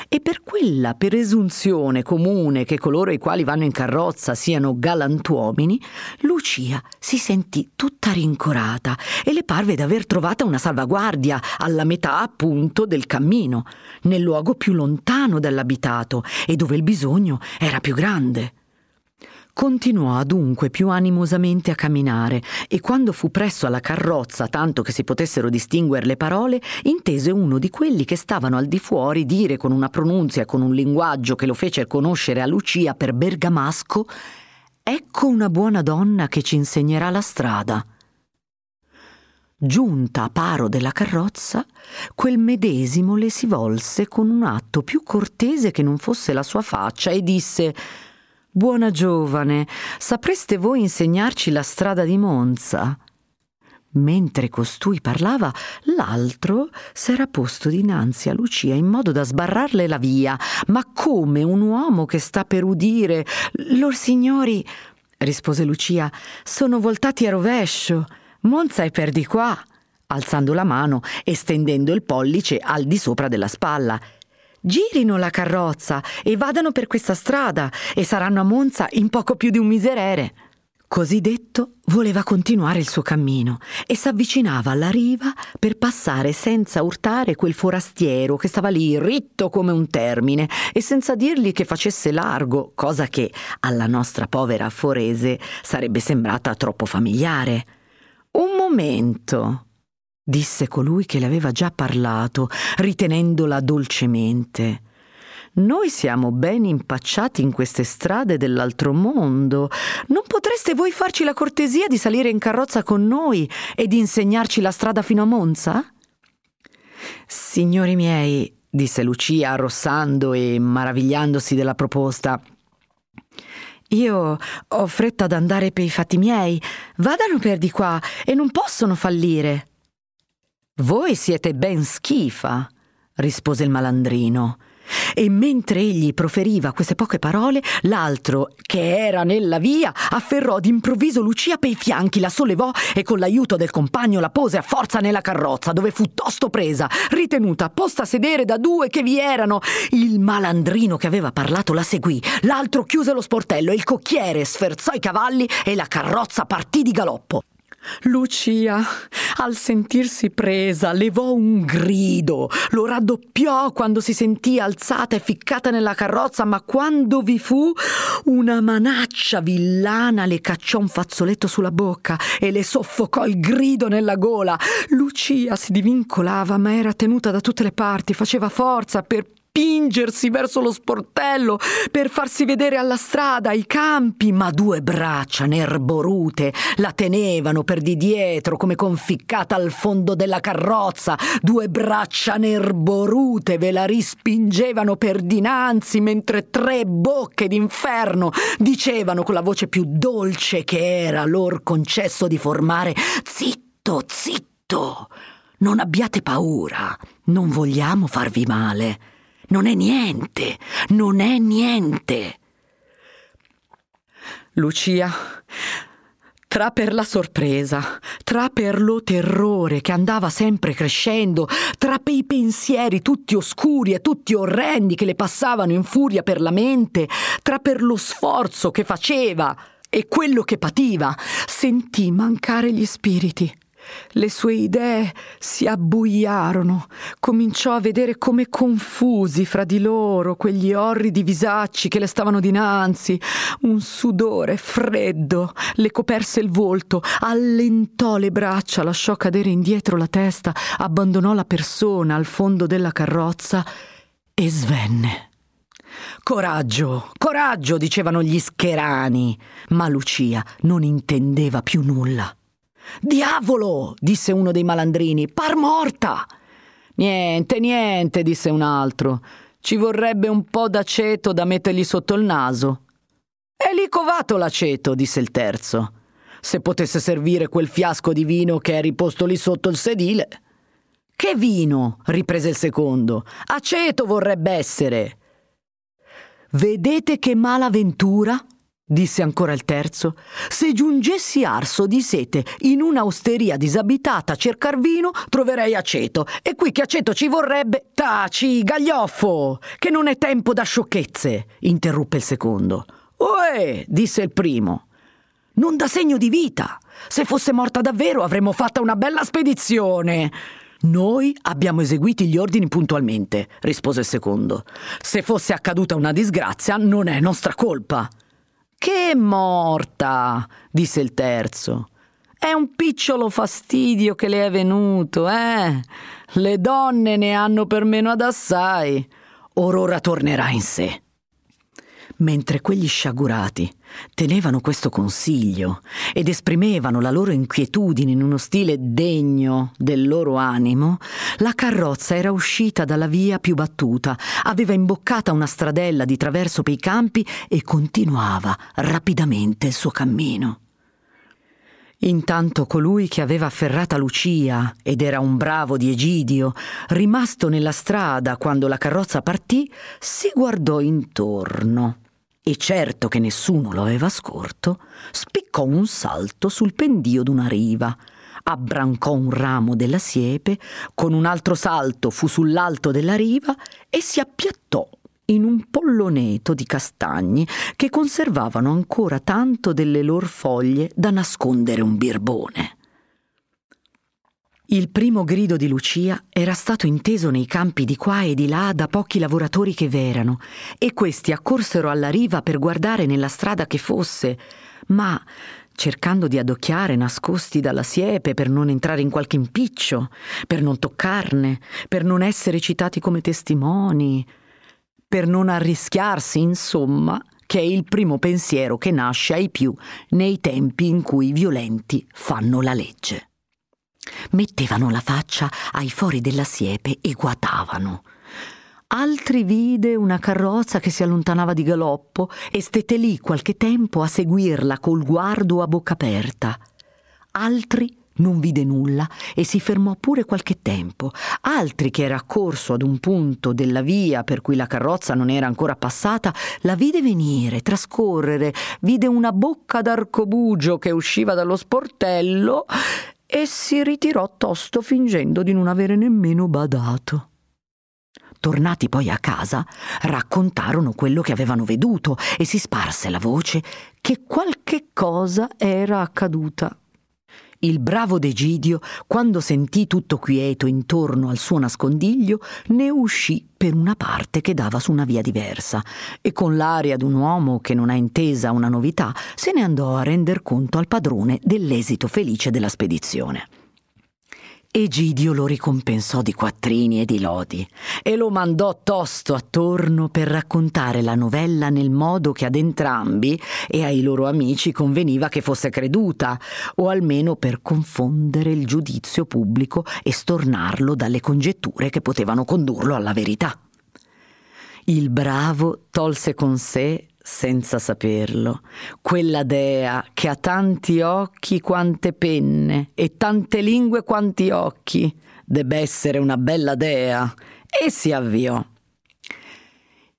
E per quella presunzione comune che coloro i quali vanno in carrozza siano galantuomini, Lucia si sentì tutta rincorata e le parve d'aver trovata una salvaguardia alla metà appunto del cammino, nel luogo più lontano dall'abitato e dove il bisogno era più grande. Continuò adunque più animosamente a camminare e quando fu presso alla carrozza, tanto che si potessero distinguere le parole, intese uno di quelli che stavano al di fuori dire con una pronunzia e con un linguaggio che lo fece conoscere a Lucia per bergamasco Ecco una buona donna che ci insegnerà la strada. Giunta a paro della carrozza, quel medesimo le si volse con un atto più cortese che non fosse la sua faccia e disse Buona giovane, sapreste voi insegnarci la strada di Monza? Mentre costui parlava, l'altro s'era posto dinanzi a Lucia in modo da sbarrarle la via, ma come un uomo che sta per udire. Lor signori, rispose Lucia, sono voltati a rovescio. Monza è per di qua, alzando la mano e stendendo il pollice al di sopra della spalla. Girino la carrozza e vadano per questa strada e saranno a Monza in poco più di un miserere. Così detto, voleva continuare il suo cammino e s'avvicinava alla riva per passare senza urtare quel forastiero che stava lì ritto come un termine e senza dirgli che facesse largo, cosa che alla nostra povera forese sarebbe sembrata troppo familiare. Un momento, disse colui che le aveva già parlato, ritenendola dolcemente. Noi siamo ben impacciati in queste strade dell'altro mondo. Non potreste voi farci la cortesia di salire in carrozza con noi e di insegnarci la strada fino a Monza? Signori miei, disse Lucia arrossando e maravigliandosi della proposta. Io ho fretta ad andare per i fatti miei. Vadano per di qua e non possono fallire. Voi siete ben schifa, rispose il malandrino. E mentre egli proferiva queste poche parole, l'altro, che era nella via, afferrò d'improvviso Lucia pei fianchi, la sollevò e con l'aiuto del compagno la pose a forza nella carrozza, dove fu tosto presa, ritenuta, posta a sedere da due che vi erano. Il malandrino che aveva parlato la seguì, l'altro chiuse lo sportello il cocchiere sferzò i cavalli e la carrozza partì di galoppo. Lucia, al sentirsi presa, levò un grido, lo raddoppiò quando si sentì alzata e ficcata nella carrozza, ma quando vi fu una manaccia villana le cacciò un fazzoletto sulla bocca e le soffocò il grido nella gola. Lucia si divincolava, ma era tenuta da tutte le parti, faceva forza per spingersi verso lo sportello per farsi vedere alla strada, ai campi, ma due braccia nerborute la tenevano per di dietro come conficcata al fondo della carrozza, due braccia nerborute ve la rispingevano per dinanzi mentre tre bocche d'inferno dicevano con la voce più dolce che era lor concesso di formare Zitto, zitto! Non abbiate paura, non vogliamo farvi male. Non è niente, non è niente. Lucia, tra per la sorpresa, tra per lo terrore che andava sempre crescendo, tra per i pensieri tutti oscuri e tutti orrendi che le passavano in furia per la mente, tra per lo sforzo che faceva e quello che pativa, sentì mancare gli spiriti. Le sue idee si abbuiarono, cominciò a vedere come confusi fra di loro quegli orridi visacci che le stavano dinanzi. Un sudore freddo le coperse il volto, allentò le braccia, lasciò cadere indietro la testa, abbandonò la persona al fondo della carrozza e svenne. Coraggio, coraggio, dicevano gli scherani, ma Lucia non intendeva più nulla. Diavolo! disse uno dei malandrini. Par morta! Niente, niente, disse un altro. Ci vorrebbe un po' d'aceto da mettergli sotto il naso. È lì covato l'aceto, disse il terzo. Se potesse servire quel fiasco di vino che è riposto lì sotto il sedile. Che vino? riprese il secondo. Aceto vorrebbe essere. Vedete che malaventura? Disse ancora il terzo. Se giungessi arso di sete in un'osteria disabitata a cercar vino, troverei aceto. E qui che aceto ci vorrebbe. Taci, gaglioffo, che non è tempo da sciocchezze, interruppe il secondo. Uè, disse il primo. Non da segno di vita. Se fosse morta davvero avremmo fatto una bella spedizione. Noi abbiamo eseguito gli ordini puntualmente, rispose il secondo. Se fosse accaduta una disgrazia, non è nostra colpa. Che morta, disse il terzo. È un picciolo fastidio che le è venuto, eh? Le donne ne hanno per meno ad assai. Or ora tornerà in sé. Mentre quegli sciagurati tenevano questo consiglio ed esprimevano la loro inquietudine in uno stile degno del loro animo, la carrozza era uscita dalla via più battuta, aveva imboccata una stradella di traverso per i campi e continuava rapidamente il suo cammino. Intanto colui che aveva afferrata Lucia ed era un bravo di Egidio, rimasto nella strada quando la carrozza partì, si guardò intorno e certo che nessuno lo aveva scorto, spiccò un salto sul pendio d'una riva, abbrancò un ramo della siepe, con un altro salto fu sull'alto della riva e si appiattò in un polloneto di castagni che conservavano ancora tanto delle loro foglie da nascondere un birbone. Il primo grido di Lucia era stato inteso nei campi di qua e di là da pochi lavoratori che v'erano, e questi accorsero alla riva per guardare nella strada che fosse, ma cercando di adocchiare nascosti dalla siepe per non entrare in qualche impiccio, per non toccarne, per non essere citati come testimoni, per non arrischiarsi, insomma, che è il primo pensiero che nasce ai più nei tempi in cui i violenti fanno la legge. Mettevano la faccia ai fori della siepe e guatavano. Altri vide una carrozza che si allontanava di galoppo e stette lì qualche tempo a seguirla col guardo a bocca aperta. Altri non vide nulla e si fermò pure qualche tempo. Altri, che era accorso ad un punto della via per cui la carrozza non era ancora passata, la vide venire, trascorrere, vide una bocca d'arcobugio che usciva dallo sportello e si ritirò tosto fingendo di non avere nemmeno badato. Tornati poi a casa, raccontarono quello che avevano veduto e si sparse la voce che qualche cosa era accaduta. Il bravo Degidio, quando sentì tutto quieto intorno al suo nascondiglio, ne uscì per una parte che dava su una via diversa e con l'aria d'un uomo che non ha intesa una novità se ne andò a render conto al padrone dell'esito felice della spedizione. Egidio lo ricompensò di quattrini e di lodi e lo mandò tosto attorno per raccontare la novella nel modo che ad entrambi e ai loro amici conveniva che fosse creduta, o almeno per confondere il giudizio pubblico e stornarlo dalle congetture che potevano condurlo alla verità. Il bravo tolse con sé senza saperlo, quella dea che ha tanti occhi quante penne e tante lingue quanti occhi, debba essere una bella dea, e si avviò.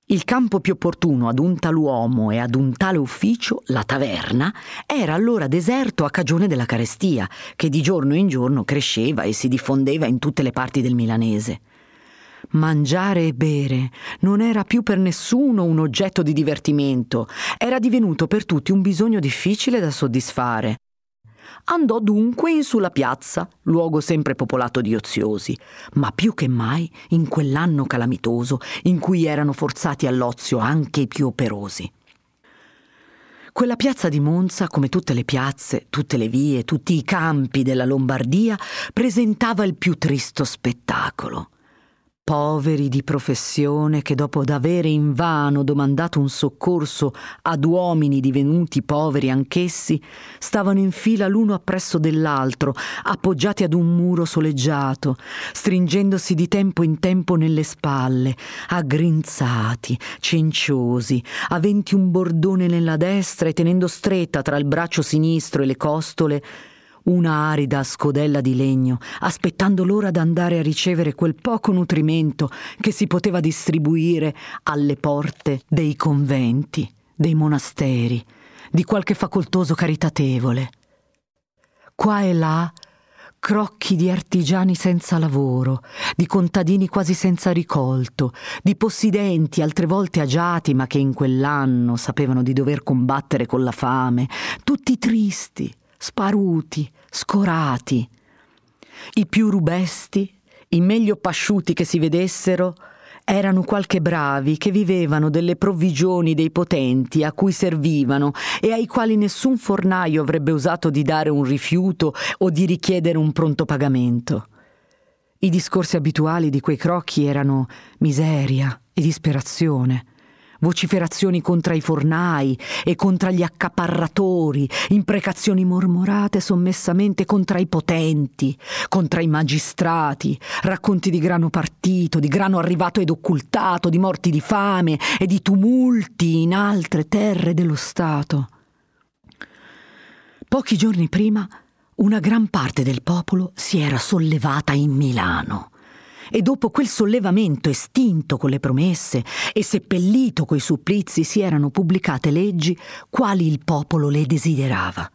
Il campo più opportuno ad un tal uomo e ad un tale ufficio, la taverna, era allora deserto a cagione della carestia, che di giorno in giorno cresceva e si diffondeva in tutte le parti del milanese. Mangiare e bere non era più per nessuno un oggetto di divertimento, era divenuto per tutti un bisogno difficile da soddisfare. Andò dunque in sulla piazza, luogo sempre popolato di oziosi, ma più che mai in quell'anno calamitoso in cui erano forzati all'ozio anche i più operosi. Quella piazza di Monza, come tutte le piazze, tutte le vie, tutti i campi della Lombardia, presentava il più tristo spettacolo poveri di professione che dopo d'avere invano domandato un soccorso ad uomini divenuti poveri anch'essi, stavano in fila l'uno appresso dell'altro, appoggiati ad un muro soleggiato, stringendosi di tempo in tempo nelle spalle, aggrinzati, cenciosi, aventi un bordone nella destra e tenendo stretta tra il braccio sinistro e le costole una arida scodella di legno, aspettando l'ora d'andare a ricevere quel poco nutrimento che si poteva distribuire alle porte dei conventi, dei monasteri, di qualche facoltoso caritatevole. Qua e là crocchi di artigiani senza lavoro, di contadini quasi senza ricolto, di possidenti altre volte agiati ma che in quell'anno sapevano di dover combattere con la fame, tutti tristi, sparuti, scorati. I più rubesti, i meglio pasciuti che si vedessero, erano qualche bravi che vivevano delle provvigioni dei potenti a cui servivano e ai quali nessun fornaio avrebbe osato di dare un rifiuto o di richiedere un pronto pagamento. I discorsi abituali di quei crocchi erano miseria e disperazione vociferazioni contro i fornai e contro gli accaparratori, imprecazioni mormorate sommessamente contro i potenti, contro i magistrati, racconti di grano partito, di grano arrivato ed occultato, di morti di fame e di tumulti in altre terre dello Stato. Pochi giorni prima una gran parte del popolo si era sollevata in Milano e dopo quel sollevamento estinto con le promesse e seppellito coi supplizi si erano pubblicate leggi quali il popolo le desiderava.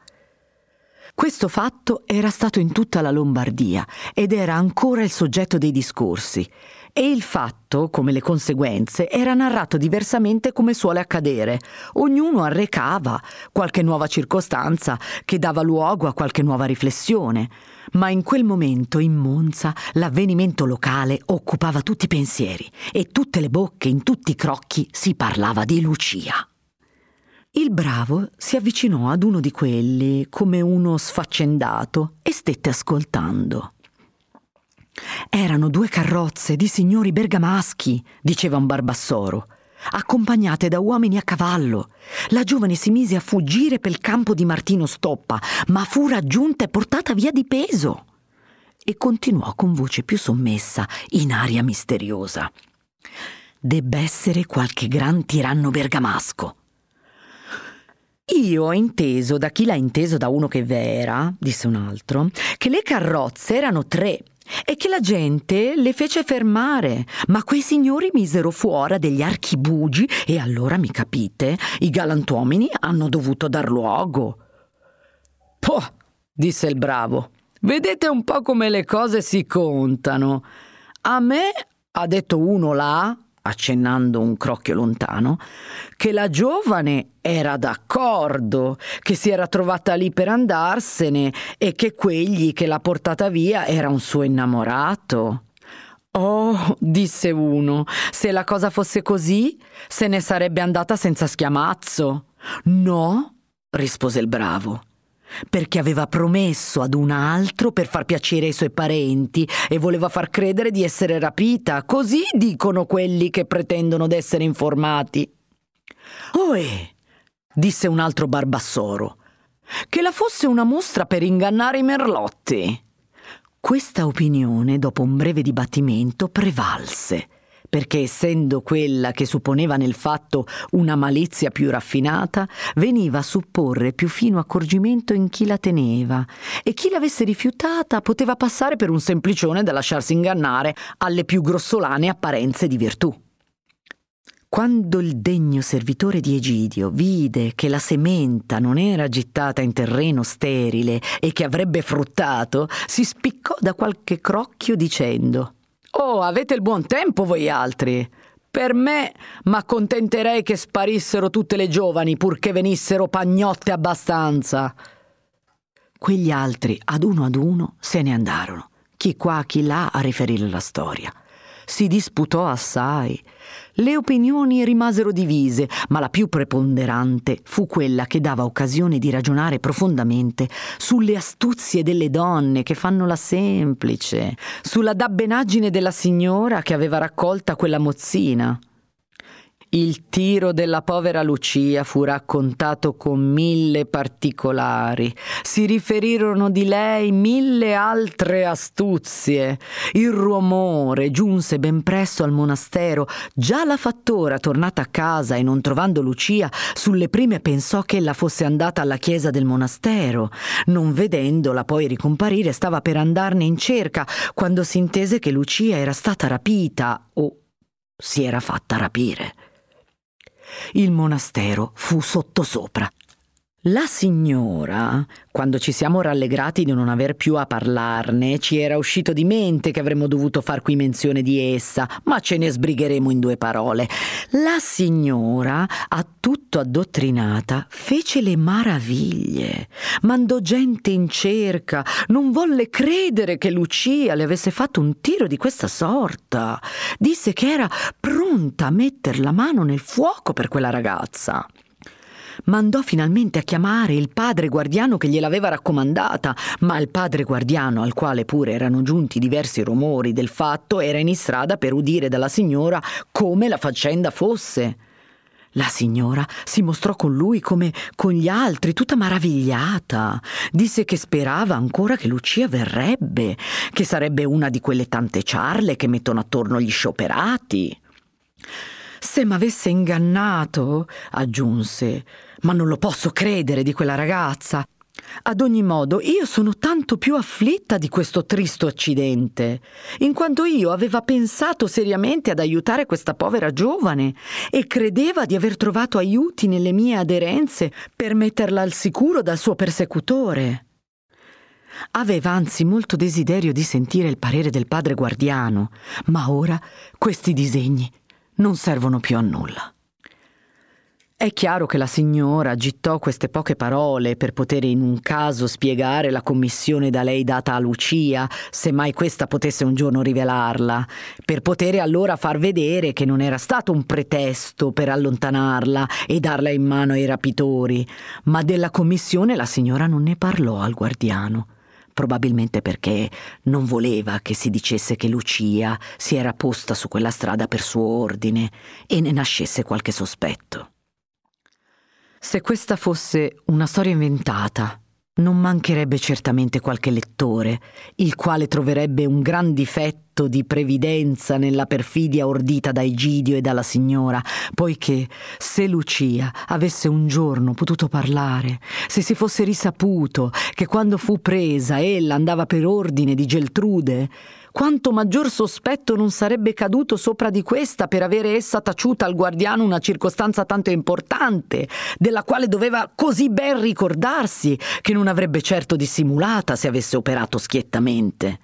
Questo fatto era stato in tutta la Lombardia ed era ancora il soggetto dei discorsi e il fatto, come le conseguenze, era narrato diversamente come suole accadere. Ognuno arrecava qualche nuova circostanza che dava luogo a qualche nuova riflessione. Ma in quel momento in Monza l'avvenimento locale occupava tutti i pensieri e tutte le bocche, in tutti i crocchi si parlava di Lucia. Il bravo si avvicinò ad uno di quelli come uno sfaccendato e stette ascoltando. Erano due carrozze di signori bergamaschi, diceva un barbassoro, accompagnate da uomini a cavallo. La giovane si mise a fuggire pel campo di Martino Stoppa, ma fu raggiunta e portata via di peso. E continuò con voce più sommessa, in aria misteriosa. Debba essere qualche gran tiranno bergamasco. Io ho inteso, da chi l'ha inteso da uno che v'era, disse un altro, che le carrozze erano tre e che la gente le fece fermare, ma quei signori misero fuori degli archibugi e allora mi capite, i galantuomini hanno dovuto dar luogo. Poh, disse il bravo, vedete un po' come le cose si contano. A me, ha detto uno là, accennando un crocchio lontano, che la giovane era d'accordo, che si era trovata lì per andarsene e che quegli che l'ha portata via era un suo innamorato. Oh, disse uno, se la cosa fosse così, se ne sarebbe andata senza schiamazzo. No, rispose il bravo perché aveva promesso ad un altro per far piacere ai suoi parenti e voleva far credere di essere rapita. Così dicono quelli che pretendono d'essere informati. Oe, disse un altro barbassoro, che la fosse una mostra per ingannare i merlotti. Questa opinione, dopo un breve dibattimento, prevalse perché essendo quella che supponeva nel fatto una malizia più raffinata, veniva a supporre più fino accorgimento in chi la teneva, e chi l'avesse rifiutata poteva passare per un semplicione da lasciarsi ingannare alle più grossolane apparenze di virtù. Quando il degno servitore di Egidio vide che la sementa non era gittata in terreno sterile e che avrebbe fruttato, si spiccò da qualche crocchio dicendo Oh, avete il buon tempo voi altri. Per me m'accontenterei che sparissero tutte le giovani purché venissero pagnotte abbastanza. Quegli altri, ad uno ad uno, se ne andarono, chi qua, chi là, a riferire la storia. Si disputò assai. Le opinioni rimasero divise, ma la più preponderante fu quella che dava occasione di ragionare profondamente sulle astuzie delle donne che fanno la semplice, sulla dabbenaggine della signora che aveva raccolta quella mozzina. Il tiro della povera Lucia fu raccontato con mille particolari. Si riferirono di lei mille altre astuzie. Il rumore giunse ben presto al monastero. Già la fattora, tornata a casa e non trovando Lucia, sulle prime pensò che ella fosse andata alla chiesa del monastero. Non vedendola poi ricomparire, stava per andarne in cerca, quando si intese che Lucia era stata rapita o si era fatta rapire. Il monastero fu sottosopra. La signora, quando ci siamo rallegrati di non aver più a parlarne, ci era uscito di mente che avremmo dovuto far qui menzione di essa, ma ce ne sbrigheremo in due parole. La signora, a tutto addottrinata, fece le maraviglie, mandò gente in cerca, non volle credere che Lucia le avesse fatto un tiro di questa sorta. Disse che era pronta a metter la mano nel fuoco per quella ragazza mandò finalmente a chiamare il padre guardiano che gliel'aveva raccomandata, ma il padre guardiano, al quale pure erano giunti diversi rumori del fatto, era in istrada per udire dalla signora come la faccenda fosse. La signora si mostrò con lui come con gli altri, tutta maravigliata. Disse che sperava ancora che Lucia verrebbe, che sarebbe una di quelle tante ciarle che mettono attorno gli scioperati. Se m'avesse ingannato, aggiunse, ma non lo posso credere di quella ragazza. Ad ogni modo, io sono tanto più afflitta di questo tristo accidente, in quanto io aveva pensato seriamente ad aiutare questa povera giovane e credeva di aver trovato aiuti nelle mie aderenze per metterla al sicuro dal suo persecutore. Aveva anzi molto desiderio di sentire il parere del padre guardiano, ma ora questi disegni non servono più a nulla. È chiaro che la signora agitò queste poche parole per poter in un caso spiegare la commissione da lei data a Lucia, se mai questa potesse un giorno rivelarla, per poter allora far vedere che non era stato un pretesto per allontanarla e darla in mano ai rapitori, ma della commissione la signora non ne parlò al guardiano probabilmente perché non voleva che si dicesse che Lucia si era posta su quella strada per suo ordine e ne nascesse qualche sospetto. Se questa fosse una storia inventata, non mancherebbe certamente qualche lettore, il quale troverebbe un gran difetto di previdenza nella perfidia ordita da Egidio e dalla signora, poiché se Lucia avesse un giorno potuto parlare, se si fosse risaputo che quando fu presa ella andava per ordine di Geltrude, quanto maggior sospetto non sarebbe caduto sopra di questa per avere essa taciuta al guardiano una circostanza tanto importante, della quale doveva così ben ricordarsi che non avrebbe certo dissimulata se avesse operato schiettamente.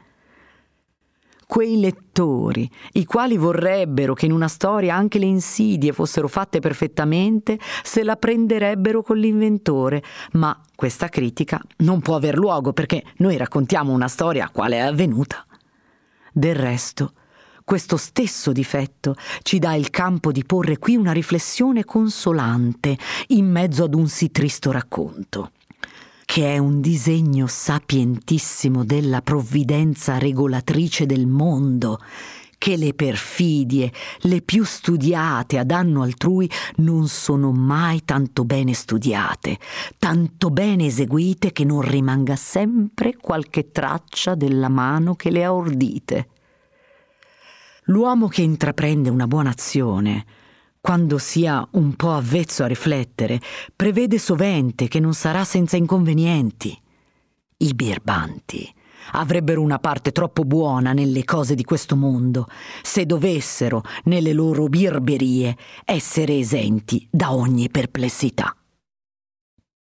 Quei lettori, i quali vorrebbero che in una storia anche le insidie fossero fatte perfettamente, se la prenderebbero con l'inventore, ma questa critica non può aver luogo perché noi raccontiamo una storia quale è avvenuta. Del resto, questo stesso difetto ci dà il campo di porre qui una riflessione consolante in mezzo ad un sì tristo racconto, che è un disegno sapientissimo della provvidenza regolatrice del mondo, che le perfidie, le più studiate a danno altrui, non sono mai tanto bene studiate, tanto bene eseguite che non rimanga sempre qualche traccia della mano che le ha ordite. L'uomo che intraprende una buona azione, quando sia un po' avvezzo a riflettere, prevede sovente che non sarà senza inconvenienti. I birbanti avrebbero una parte troppo buona nelle cose di questo mondo, se dovessero, nelle loro birberie, essere esenti da ogni perplessità.